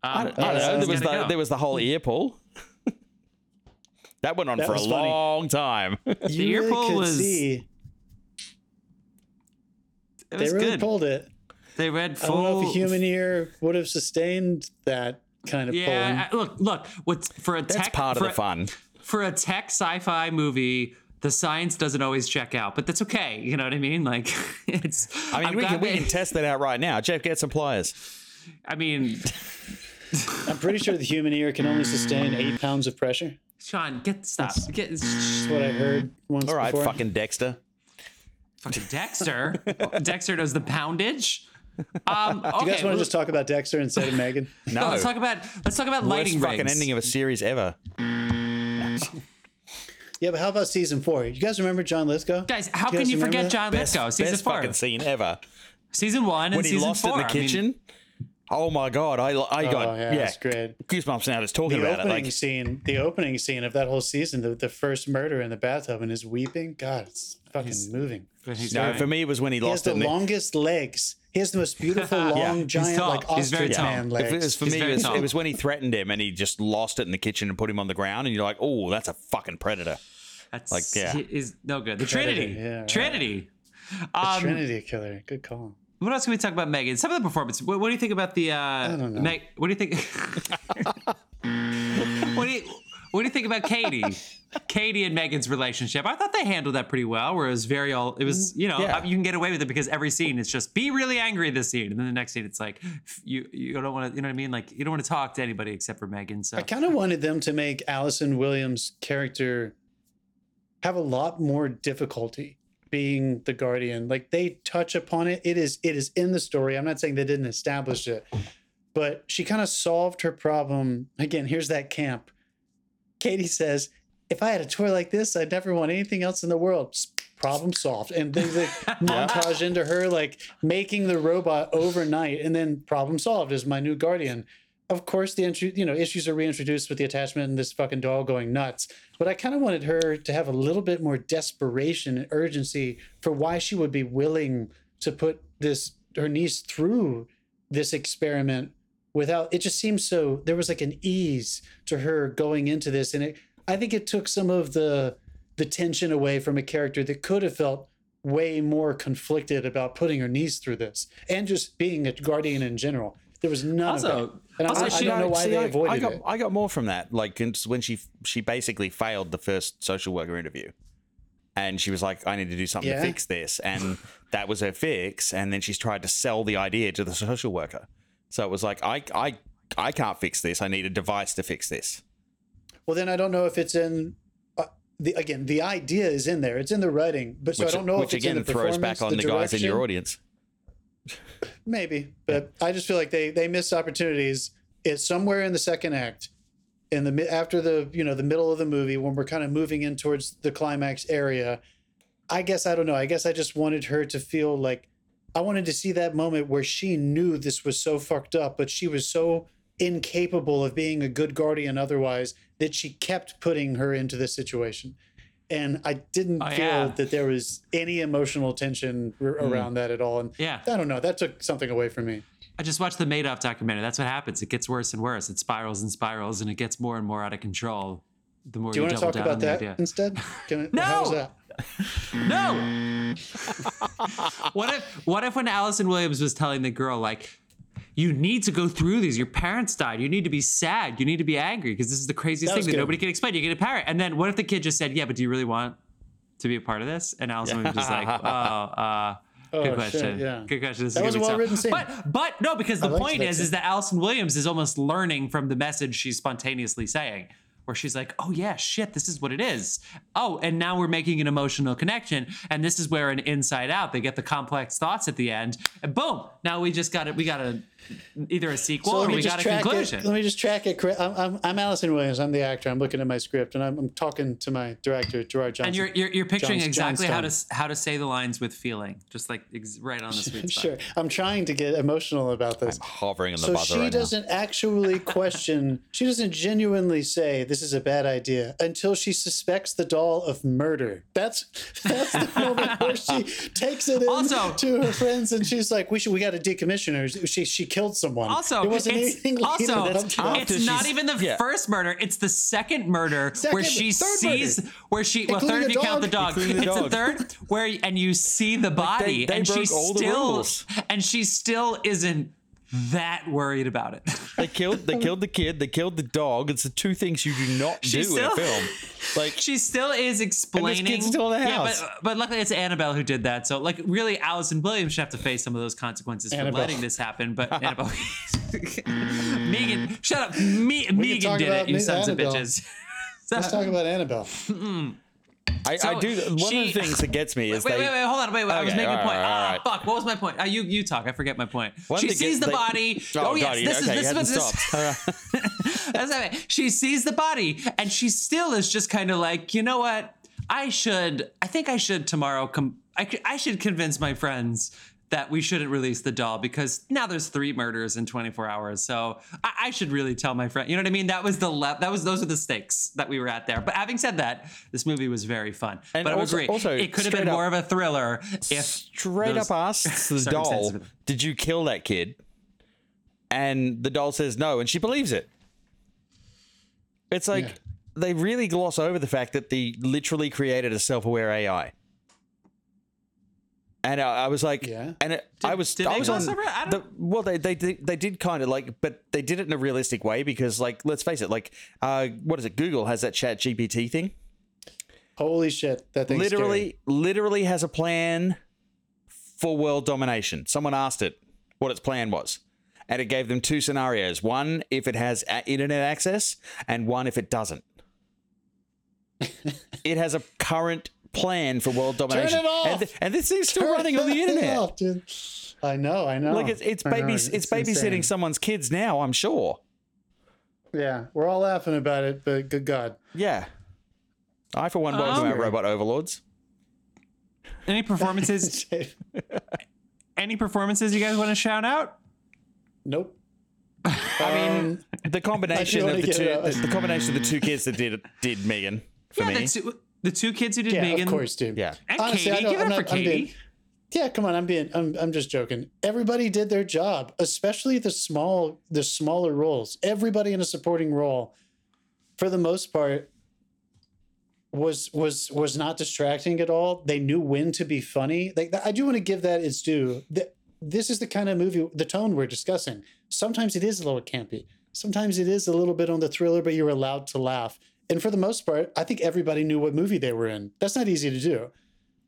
I um, don't, I don't Uh, know. There was the, go. there was the whole ear pull. that went on That for a funny. long time. You ear really pull could was- see it they was really good. pulled it. They read I don't know if a human ear would have sustained that kind of Yeah, I- look, look. What's for a tech? That's tech part of for, the fun. for a tech sci-fi movie. The science doesn't always check out, but that's okay. You know what I mean? Like, it's. I mean, I'm we can, we can test that out right now. Jeff, get some pliers. I mean. I'm pretty sure the human ear can only sustain eight pounds of pressure. Sean, get stop. Get That's what I heard once All right, before. fucking Dexter. fucking Dexter. Dexter knows the poundage. Um, okay, You guys want to just talk about Dexter instead of Megan? No, no, let's talk about let's talk about worst lighting fucking rigs. ending of a series ever. Yeah, but how about season four? You guys remember John Lithgow? Guys, how You can you forget that? John Best, Lithgow? Season best four, fucking scene ever. season one, and When he season lost four. in the I mean, kitchen. oh my god, I I oh, got Oh, yeah, yeah, it's great. goosebumps now just talking The about it. opening Like scene, the opening scene of that whole season, the, the first murder in the bathtub and his weeping. God, it's fucking moving. he's no, doing- for me it was when he He has lost the it. in the- longest legs. He has the most beautiful, long, He's giant, like He's very ostrich tall. man If it was for He's me, very it was, tall. it was when he threatened him and he just lost it in the kitchen and put him on the ground, and you're like, oh, that's a fucking predator. That's Like, yeah. he is no good. The Predator, Trinity, yeah, right. Trinity. Um, Trinity Killer. Good call. what else can we talk about Megan? Some of the performance. What, what do you think about the? Uh, I don't know. Meg, what do you think? what do you What do you think about Katie? Katie and Megan's relationship. I thought they handled that pretty well. Where it was very all. It was you know Yeah. Uh, you can get away with it because every scene it's just be really angry this scene, and then the next scene it's like you you don't want to you know what I mean like you don't want to talk to anybody except for Megan. So I kind of wanted them to make Allison Williams' character have a lot more difficulty being the guardian. Like they touch upon it. It is it is in the story. I'm not saying they didn't establish it, but she kind of solved her problem. Again, here's that camp. Katie says, "If I had a toy like this, I'd never want anything else in the world." Problem solved, and they like, montage into her like making the robot overnight, and then problem solved is my new guardian. Of course the you know issues are reintroduced with the attachment and this fucking doll going nuts but i kind of wanted her to have a little bit more desperation and urgency for why she would be willing to put this her niece through this experiment without it just seems so there was like an ease to her going into this and it i think it took some of the the tension away from a character that could have felt way more conflicted about putting her niece through this and just being a guardian in general there was none of Also- that and I- also I, she- don't know why See, they I, avoided I got, it. I got more from that. Like when she she basically failed the first social worker interview, and she was like, "I need to do something Yeah. to fix this," and that was her fix. And then she's tried to sell the idea to the social worker. So it was like, "I I I can't fix this. I need a device to fix this." Well, then I don't know if it's in uh, the again. The idea is in there. It's in the writing, but so Which, I don't know which if it's in again the throws back on the, guys in your audience. Maybe, but I just feel like they they missed opportunities. It's somewhere in the second act, in the after the you know the middle of the movie when we're kind of moving in towards the climax area. I guess I don't know. I guess I just wanted her to feel like I wanted to see that moment where she knew this was so fucked up, but she was so incapable of being a good guardian otherwise that she kept putting her into this situation. And I didn't Oh, feel yeah. that there was any emotional tension r- hmm. around that at all. And Yeah. I don't know. That took something away from me. I just watched the Madoff documentary. That's what happens. It gets worse and worse. It spirals and spirals, and it gets more and more out of control. The more Do you you, want to talk about that idea. instead? Can, No! How was that? No. what if what if when Allison Williams was telling the girl like you need to go through these. Your parents died. You need to be sad. You need to be angry because this is the craziest That thing that good. nobody can explain. You get a parent. And then what if the kid just said, "Yeah, but do you really want to be a part of this?" And Allison Williams was like, "Oh, uh, Oh, good shit, question. yeah. Good question. This That is was gonna a well-written scene. But but no, because the liked point that is scene. is that Allison Williams is almost learning from the message she's spontaneously saying. Where she's like, oh yeah, shit, this is what it is. Oh, and now we're making an emotional connection, and this is where an Inside Out they get the complex thoughts at the end, and boom, now we just got it. We got a either a sequel So or we just got a track conclusion. it. Let me just track it. correct. I'm, I'm, I'm Allison Williams. I'm the actor. I'm looking at my script and I'm, I'm talking to my director, Gerard Johnstone. and you're you're, you're picturing John- John exactly how to how to say the lines with feeling, just like ex- right on the sweet spot. Sure. I'm trying to get emotional about this. I'm Hovering on the So buzzer she right doesn't actually question, she doesn't genuinely say this is a bad idea until she suspects the doll of murder. That's that's the moment where she takes it in Also- to her friends and she's like, "We should, we got to decommission her. She she killed someone." Also, it wasn't it's, anything leading also up to that. it's not even the yeah. first murder; it's the second murder where she sees murder. where she well Including third if the you count the dog. dog. Including the it's the dog. third where and you see the body they and she broke still and she still isn't that worried about it. They killed. They killed the kid. They killed the dog. It's the two things you do not do She in a film. Like she still is explaining. kid's still in the Yeah, house. but, uh, but luckily it's Annabelle who did that. So like really, Allison Williams should have to face some of those consequences for letting this happen. But Annabelle, Megan, shut up. Me, Megan did it. You sons of bitches. Let's talk about Annabelle. I, So I do. One she- of the things that gets me is Wait, they. wait, wait, hold on, wait, wait. I was Okay, making a all point. right, ah, right. fuck. What was my point? Uh, you, you talk. I forget my point. One she sees is the they- body. Oh, Oh, yes, God, this okay, is this is this. stopped. All right. That's not it. She sees the body and she still is just kind of like, you know what? I should, I think I should tomorrow come, I, I should convince my friends that we shouldn't release the doll because now there's three murders in 24 hours. So I, I should really tell my friend, you know what I mean? That was the left, that was, those are the stakes that we were at there. But having said that, this movie was very fun. And but I also- agree. also, it could have been up- more of a thriller if Straight those up asks the doll, "Did you kill that kid?" And the doll says no, and she believes it. It's like Yeah. they really gloss over the fact that they literally created a self-aware AI. And I, I was like, Yeah. and it, I was, did I was gloss on. over? I The, well, they they did, they did kind of like, but they did it in a realistic way because, like, let's face it, like, uh, what is it? Google has that Chat GPT thing. Holy shit, that thing literally, literally has a plan for world domination. Someone asked it what its plan was, and it gave them two scenarios: one if it has internet access, and one if it doesn't. it has a current plan for world domination, it off! and th- and this thing's still scary. running on the internet. off, dude. I know, I know. Like it's it's baby it's, babysitting insane. someone's kids now. I'm sure. Yeah, we're all laughing about it, but good God. Yeah. I for one welcome Um, our robot overlords. Any performances? any performances you guys want to shout out? nope. I mean, the combination of the two the, the combination of the two kids that did did Megan for yeah, me. the two, the two kids who did Yeah, Megan. of course, dude. Yeah. And Honestly, Katie. don't- Give it I'm up for not- I'm Katie. being- Yeah, come on, I'm being I'm I'm just joking. Everybody did their job, especially the small the smaller roles. Everybody in a supporting role for the most part was was was not distracting at all. They knew when to be funny. Like I do want to give that its due. Th- This is the kind of movie the tone we're discussing. Sometimes it is a little campy. Sometimes it is a little bit on the thriller, but you're allowed to laugh. And for the most part, I think everybody knew what movie they were in. That's not easy to do.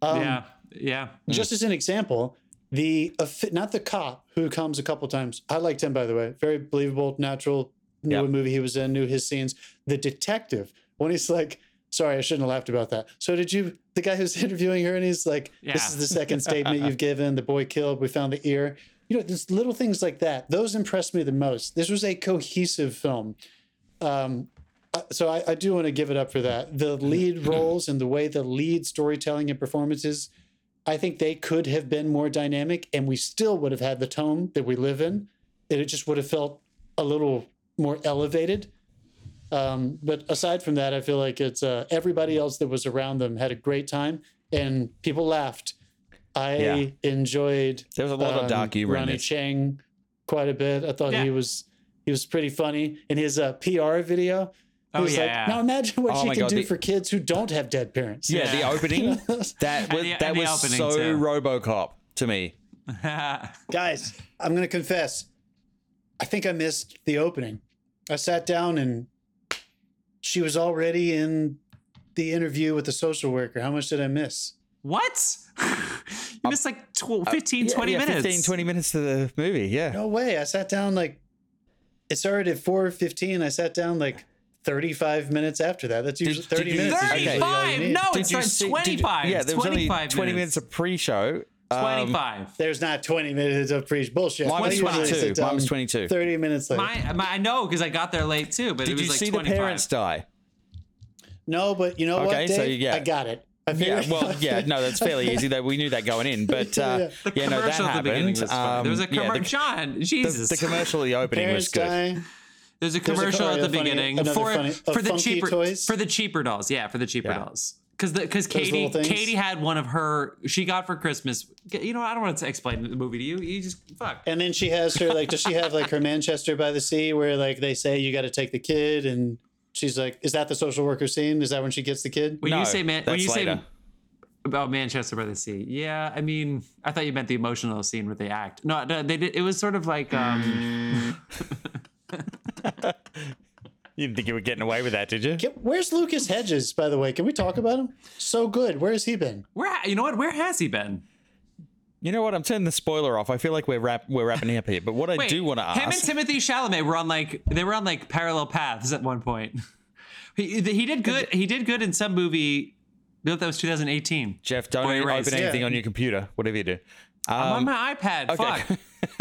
Um, yeah, yeah. just as an example, the not the cop who comes a couple times. I liked him by the way. Very believable, natural. Knew Yeah. what movie he was in. Knew his scenes. The detective when he's like, "Sorry, I shouldn't have laughed about that." So did you? The guy who's interviewing her and he's like, "This is the second statement you've given. The boy killed. We found the ear." You know, there's little things like that. Those impressed me the most. This was a cohesive film. Um, uh, so I, I do want to give it up for that. The lead roles and the way the lead storytelling and performances, I think they could have been more dynamic, and we still would have had the tone that we live in. And it just would have felt a little more elevated. Um, but aside from that, I feel like it's uh, everybody else that was around them had a great time, and people laughed. I Yeah. enjoyed. There was a lot of dark humor in Ronny this. Chieng quite a bit. I thought Yeah. he was he was pretty funny in his uh, PR video. He Oh, was like, yeah. now imagine what Oh she can God, do the- for kids who don't have dead parents. Yeah, the opening that was the- that was so too. RoboCop to me. Guys, I'm gonna confess. I think I missed the opening. I sat down and she was already in the interview with the social worker. How much did I miss? what? you missed like tw- 15, Uh, Yeah, 20 yeah, minutes. 15, 20 minutes to the movie. Yeah. No way. I sat down like it started at 4:15. I sat down like 35 minutes after that. That's usually did 30 you- minutes. is usually all you 35? need. No, Did it's you like see- did- 25. yeah, there was only 20 minutes of pre-show. Um, 25. There's not 20 minutes of preach bullshit. Mine was 22. Mine was 22. 30 minutes later. my, my, I know because I got there late too, but it Did was you like see 25. the parents die? No, but you know what, Okay, Dave? so yeah. I got it. I Yeah, well, yeah, no, that's fairly easy. That we knew that going in, but uh, The yeah, no, that commercial at the happened. was funny. there was a Um, yeah, commercial. the- John, Jesus. the commercial, the opening was good. die. There's a There's a commercial at the funny- beginning for funny- for the cheaper toys? for the cheaper dolls. Yeah, for the cheaper Yeah. dolls. Because because Katie? Katie had one of her she got for Christmas. You know I don't want to explain the movie to you. You just fuck. And then she has her like, does she have like her Manchester by the Sea where like they say you got to take the kid and she's like, is that the social worker scene? Is that when she gets the kid? When No, you say man, when that's you say about Manchester by the Sea, yeah, I mean I thought you meant the emotional scene where they act. No, no they did. It was sort of like um. You didn't think you were getting away with that, did you? Get- Where's Lucas Hedges, by the way? Can we talk about him? So good. Where has he been? Where you know what? Where has he been? You know what? I'm turning the spoiler off. I feel like we're wrap we're wrapping up here. But what I do want to ask him and Timothée Chalamet were on like they were on like parallel paths at one point. He he did good. He did good in some movie. I believe that was 2018. Jeff, don't Boy open anything Yeah. on your computer. Whatever you do. I'm Um, on my iPad. okay. Um, Fuck.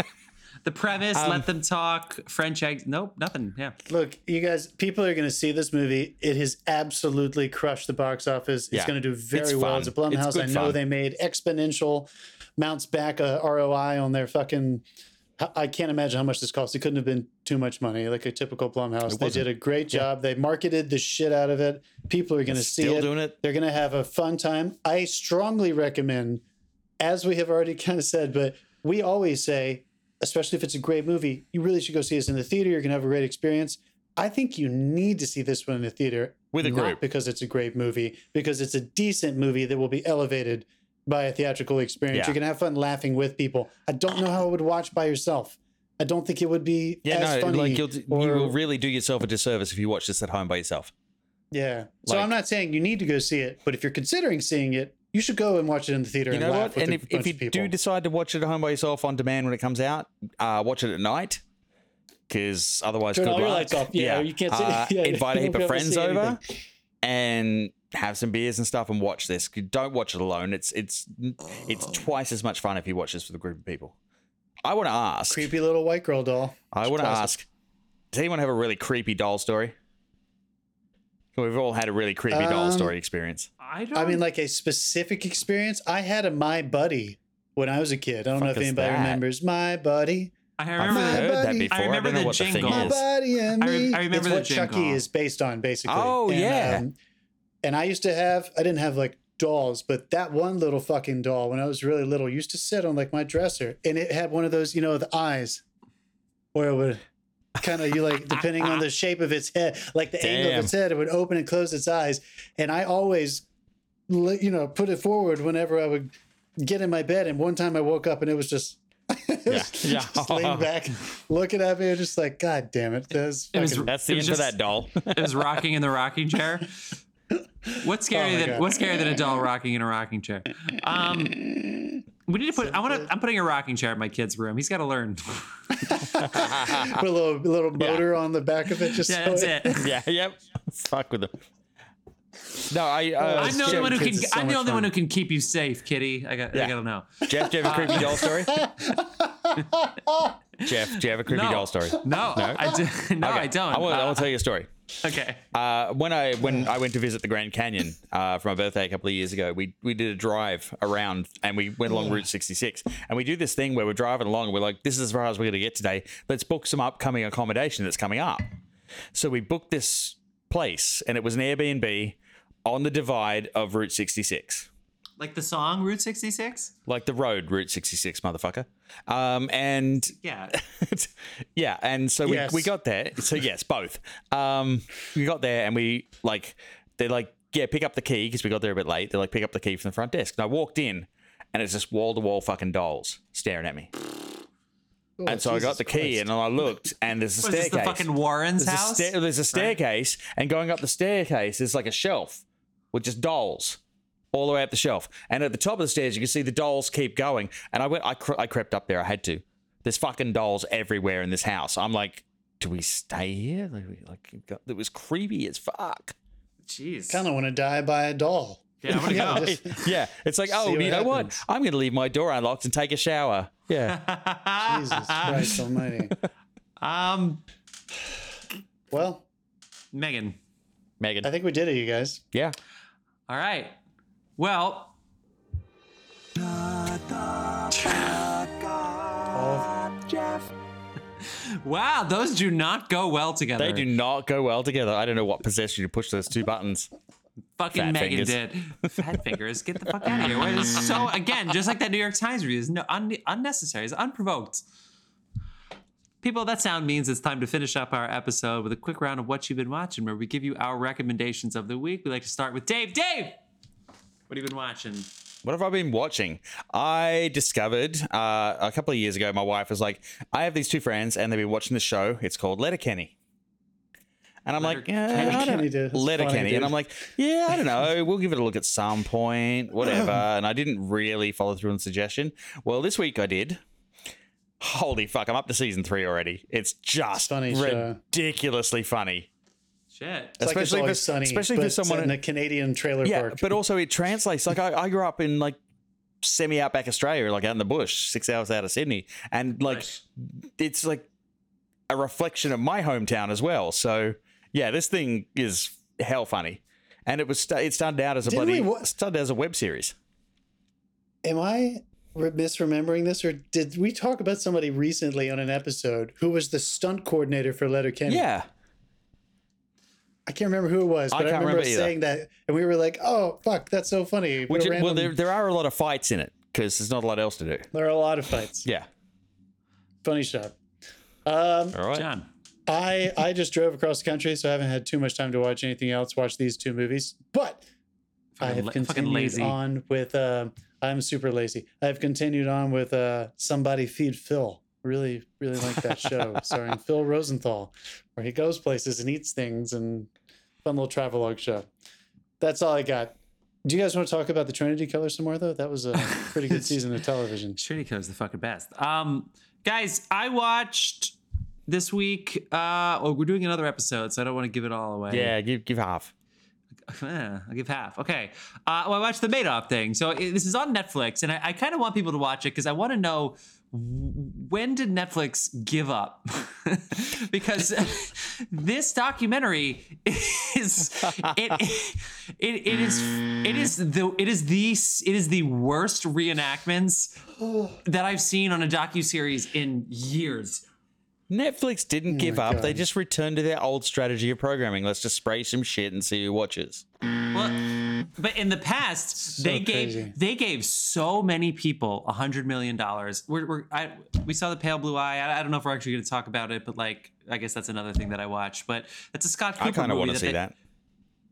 The premise, let um, them talk. French eggs. Nope, nothing. Yeah. Look, you guys, people are going to see this movie. It has absolutely crushed the box office. It's Yeah. going to do very It's well. fun. It's a Blumhouse. It's I know fun. they made exponential mounts back uh, a ROI on their fucking. I can't imagine how much this cost. It couldn't have been too much money, like a typical Blumhouse. They did a great job. They marketed the shit out of it. People are going to see still it. doing it. They're going to have a fun time. I strongly recommend, as we have already kind of said, but we always say, especially if it's a great movie, you really should go see this in the theater. You're going to have a great experience. I think you need to see this one in the theater With a group. because it's a great movie, because it's a decent movie that will be elevated by a theatrical experience. Yeah. You can have fun laughing with people. I don't know how I would watch by yourself. I don't think it would be Yeah, as no, funny. like you'll, you will really do yourself a disservice if you watch this at home by yourself. Yeah. So I'm not saying you need to go see it, but if you're considering seeing it, you should go and watch it in the theater You and know laugh what? And if, if you do decide to watch it at home by yourself on demand when it comes out, uh, watch it at night. Because otherwise, Turn good all your lights off. Yeah, you can't see- Uh, yeah, invite a heap of be able to friends over anything. and have some beers and stuff and watch this. Don't watch it alone. It's it's it's twice as much fun if you watch this with a group of people. I want to ask. creepy little white girl doll. I want to ask. Does anyone have a really creepy doll story? We've all had a really creepy doll Um, story experience. I don't. I mean, like a specific experience. I had a my buddy when I was a kid. I don't know Fuck if is anybody that? remembers my buddy. I I've remember. My the- heard that buddy. before. I I, remember don't know the what the jingle. thing My is. buddy and I me. re- I remember it's the what Chucky jingle. is based on, basically. Oh, And, yeah. um, and I used to have. I didn't have like dolls, but that one little fucking doll when I was really little used to sit on like my dresser, and it had one of those, you know, the eyes, where it would kind of you like depending on the shape of its head, like the angle of its head, it would open and close its eyes, and I always, you know, put it forward whenever I would get in my bed. And one time I woke up and it was just. it was Yeah. just laying back, looking at me, and just like, God damn it! That's It was- fucking- That's the end was for that doll. it was rocking in the rocking chair. What's scarier Oh than God. what's scarier than a doll rocking in a rocking chair? Um, we need to put. I want to. I'm putting a rocking chair in my kid's room. He's got to learn. put a little little motor on the back of it. Just yeah, so that's it- it. yeah, yep. Fuck with them. No, I. Uh, I'm the only one who can. So I'm the much only one who can keep you safe, Kitty. I got. Yeah. I Yeah. gotta know. Jeff, do you have a creepy doll story? Jeff, do you have a creepy No. doll story? No, I do, no, Okay. I don't. I will, I Uh, will tell you a story. Okay. Uh, when I when I went to visit the Grand Canyon uh, for my birthday a couple of years ago, we we did a drive around and we went along Route 66. And we do this thing where we're driving along and we're like, this is as far as we're going to get today. Let's book some upcoming accommodation that's coming up. So we booked this place and it was an Airbnb on the divide of Route 66. Like the song Route 66. Like the road, Route 66, motherfucker. Um, and Yeah. yeah, and so we, Yes. we got there. So yes, both. Um, we got there and we like they're like yeah, pick up the key because we got there a bit late. They're like pick up the key from the front desk. And I walked in, and it's just wall to wall fucking dolls staring at me. Oh, and so I got the key Christ. and I looked, and there's a Was this staircase. the fucking Warren's there's, a house? sta- there's a staircase, and going up the staircase is like a shelf with just dolls all the way up the shelf. And at the top of the stairs, you can see the dolls keep going. And I went, I, cre- I crept up there. I had to. There's fucking dolls everywhere in this house. I'm like, do we stay here? Like, we- it was creepy as fuck. Jeez. kind of want to die by a doll. Yeah, I wanna Yeah, go. just- yeah, it's like, oh, See what you know what? I'm going to leave my door unlocked and take a shower. Yeah. Jesus Christ Almighty. um, Well, Megan. Megan. I think we did it, you guys. Yeah. All right. Well, oh. All wow, those do not go well together. They do not go well together. I don't know what possessed you to push those two buttons. Fucking Fat Megan fingers. did. Fat fingers, get the fuck out of here. So again, just like that New York Times review, is no un, unnecessary, it's unprovoked. People, that sound means it's time to finish up our episode with a quick round of what you've been watching, where we give you our recommendations of the week. We like to start with Dave. Dave, what have you been watching? What have I been watching? I discovered uh, a couple of years ago, my wife was like, I have these two friends and they've been watching the show. It's called Letterkenny. And I'm like, yeah? I don't. That's Letterkenny. And. I'm like, yeah, I don't know. We'll give it a look at some point, whatever. and I didn't really follow through on the suggestion. Well, this week I did. Holy fuck, I'm up to season three already. It's just Funny show. ridiculously funny. Shit. It's like it's Especially if always it's- sunny, especially but for it's someone- in a Canadian trailer Yeah, park. but also it translates. Like I, I grew up in like semi outback Australia, like out in the bush, six hours out of Sydney, and like Nice. it's like a reflection of my hometown as well. So yeah, this thing is hell funny, and it was sta- it started out as a Didn't bloody we wa- started as a web series. Am I re- misremembering this, or did we talk about somebody recently on an episode who was the stunt coordinator for Letterkenny? Yeah, I can't remember who it was, but I, can't remember, remember saying that, and we were like, "Oh, fuck, that's so funny." What which a well there there are a lot of fights in it because there's not a lot else to do. there are a lot of fights. Yeah, Funny shot. Um, all right. John. I I just drove across the country, so I haven't had too much time to watch anything else. Watch these two movies, but I Fucking have la- continued lazy. on with. Uh, I'm super lazy. I've continued on with uh, somebody feed Phil. Really, really like that show starring Phil Rosenthal, where he goes places and eats things and fun little travelogue show. That's all I got. Do you guys want to talk about the Trinity Killer some more though? That was a pretty good season of television. Trinity Killer's the fucking best. Um, guys, I watched this week. Uh, oh, we're doing another episode, so I don't want to give it all away. Yeah, give give half. I'll give half. Okay. Uh, well, I watched the Madoff thing. So it, this is on Netflix, and I, I kind of want people to watch it because I want to know w- when did Netflix give up? because this documentary is it, it it is it is the it is the it is the worst reenactments that I've seen on a docu series in years. Netflix didn't oh give my up. They just returned to their old strategy of programming. Let's just spray some shit and see who watches. Well, but in the past, they gave crazy. they gave so many people a hundred million dollars. We're, we're I, we saw the Pale Blue Eye. I, I don't know if we're actually going to talk about it, but like I guess that's another thing that I watched. But that's a Scott Cooper I kind of want to see they- that.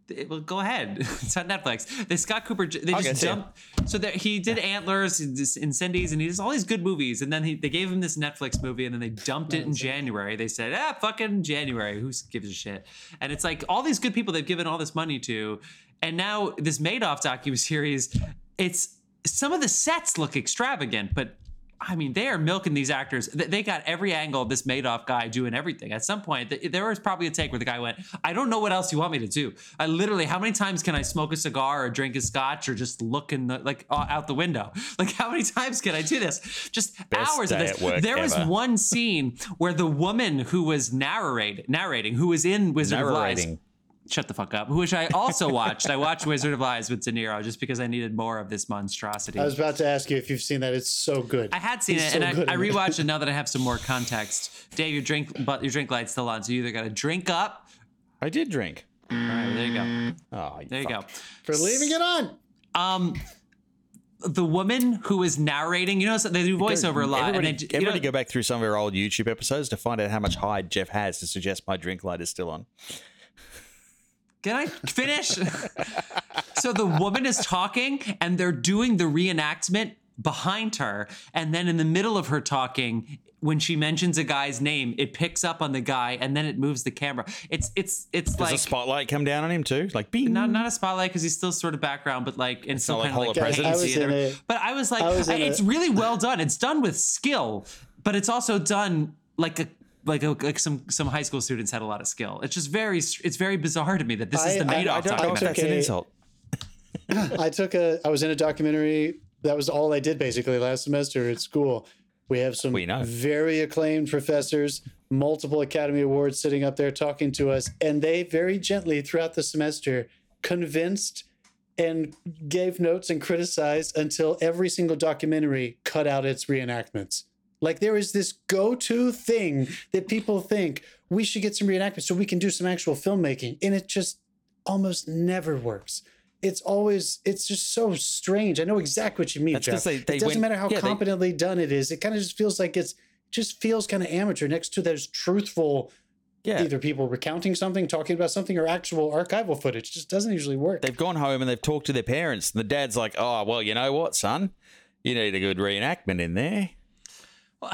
it- well, go ahead. it's on Netflix. The Scott Cooper. They I'll just get jumped. So that he did Antlers, Incendies, and he does all these good movies. And then he, they gave him this Netflix movie, and then they dumped it in January. They said, "Ah, fucking January. Who gives a shit?" And it's like all these good people they've given all this money to, and now this Madoff docu series. It's some of the sets look extravagant, but I mean, they are milking these actors. They got every angle of this Madoff guy doing everything. At some point, there was probably a take where the guy went, I don't know what else you want me to do. I literally, how many times can I smoke a cigar or drink a scotch or just look in the, like out the window? Like, how many times can I do this? Just Best hours of this. there was one scene where the woman who was narrate, narrating, who was in Wizard of Lies, Narrating. Shut the fuck up, which I also watched. I watched Wizard of Lies with De Niro just because I needed more of this monstrosity. I was about to ask you if you've seen that. It's so good. I had seen He's it, so and I, I in it. rewatched it now that I have some more context. Dave, your drink, but your drink light's still on, so you either got to drink up. I did drink. All right, there you go. Oh, There you go. For leaving it on. Um, the woman who was narrating, you know, so they do voiceover a lot, Everybody, and they, you know, everybody go back through some of our old YouTube episodes to find out how much hide Jeff has to suggest my drink light is still on. Can I finish? so the woman is talking and they're doing the reenactment behind her. And then in the middle of her talking, when she mentions a guy's name, it picks up on the guy and then it moves the camera. It's it's it's Does like a spotlight come down on him too? Like, bing. not not a spotlight because he's still sort of background, but like in some not like kind of Hall like of hazy I was in theater. a- But I was like, I was in it's a- really well done. It's done with skill, but it's also done like a like a, like some some high school students had a lot of skill. It's just very it's very bizarre to me that this is the I- Madoff I don't know if documentary. that's an insult. I took a. I was in a documentary. That was all I did basically last semester at school. We have some We know. very acclaimed professors, multiple Academy Awards sitting up there talking to us, and they very gently throughout the semester convinced and gave notes and criticized until every single documentary cut out its reenactments. Like there is this go-to thing that people think we should get some reenactment so we can do some actual filmmaking, and it just almost never works. It's always it's just so strange. I know exactly what you mean, Jeff. they- they it doesn't went- matter how yeah, they- competently done it is. It kind of just feels like it's just feels kind of amateur next to those truthful Yeah. either people recounting something, talking about something, or actual archival footage. It just doesn't usually work. They've gone home and they've talked to their parents, and the dad's like, "Oh, well, you know what, son? You need a good reenactment in there.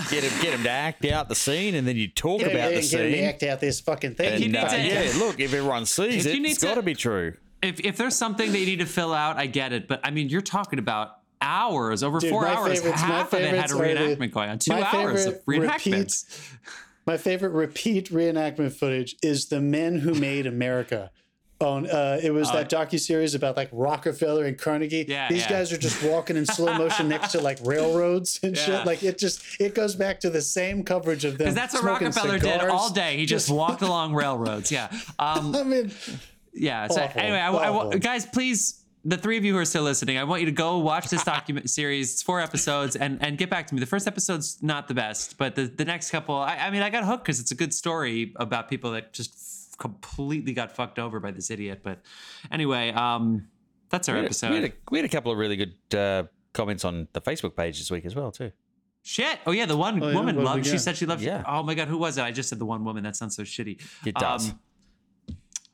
Get him, get him to act out the scene, and then you talk Get about it, the get it, scene. act out this fucking thing. And, You uh, to- yeah, look, if everyone sees If you it's got to be true. If if there's something that you need to fill out, I get it. But I mean, you're talking about hours, over Dude, four hours. Half of it had a favorites are reenactment going on. Two hours of favorite reenactments. My favorite repeat reenactment footage is the Men Who Made America. On uh, it was that docu series about like Rockefeller and Carnegie. Yeah, These yeah. guys are just walking in slow motion next to like railroads and Yeah. shit. Like it just it goes back to the same coverage of them. Because that's what Rockefeller did all day. He just, walked along railroads. Yeah. Um, I mean, yeah. So Awful, anyway, I, I awful. guys, please, the three of you who are still listening, I want you to go watch this document series. It's four episodes, and and get back to me. The first episode's not the best, but the the next couple, I, I mean, I got hooked because it's a good story about people that just completely got fucked over by this idiot. But anyway, um, that's our We had, episode. we, had a, we had a couple of really good uh, comments on the Facebook page this week as well, too. Shit. Oh yeah, the one Oh, yeah, woman what loved. we She said she loved. Yeah. Oh my god, who was it? I just said the one woman. That sounds so shitty. It does. Um,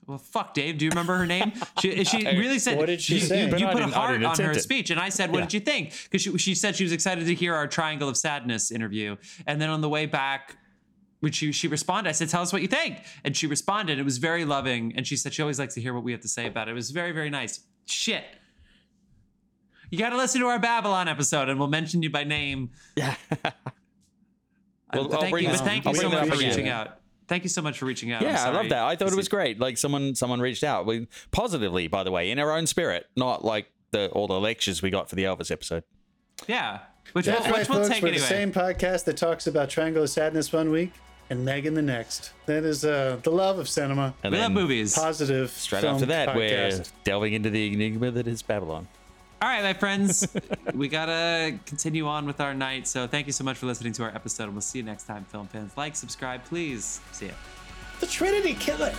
Well, fuck, Dave. Do you remember her name? She, she really said. What did she you, say? You, you put a didn't- heart on her it. speech, and I said, "What did you think?" Because she, she said she was excited to hear our Triangle of Sadness interview, and then on the way back, when she she responded, I said, "Tell us what you think," and she responded. It was very loving, and she said she always likes to hear what we have to say about it. It was very very nice. Shit. You got to listen to our Babylon episode, and we'll mention you by name. Yeah. Well, but thank you, but thank you so much for up again. reaching out. Thank you so much for reaching out. Yeah, I love that. I thought it was great. Like someone someone reached out we, positively, by the way, in our own spirit, not like the all the lectures we got for the Elvis episode. Yeah, which That's we'll, right, which we'll folks. take We're anyway. the same podcast that talks about Triangle of Sadness one week and Megan the next. That is uh, the love of cinema. And we love movies. Positive. Straight film after that, we're delving into the enigma that is Babylon. All right, my friends, we gotta continue on with our night. So thank you so much for listening to our episode, and we'll see you next time, film fans. Like, subscribe, please. See ya. The Trinity Killer.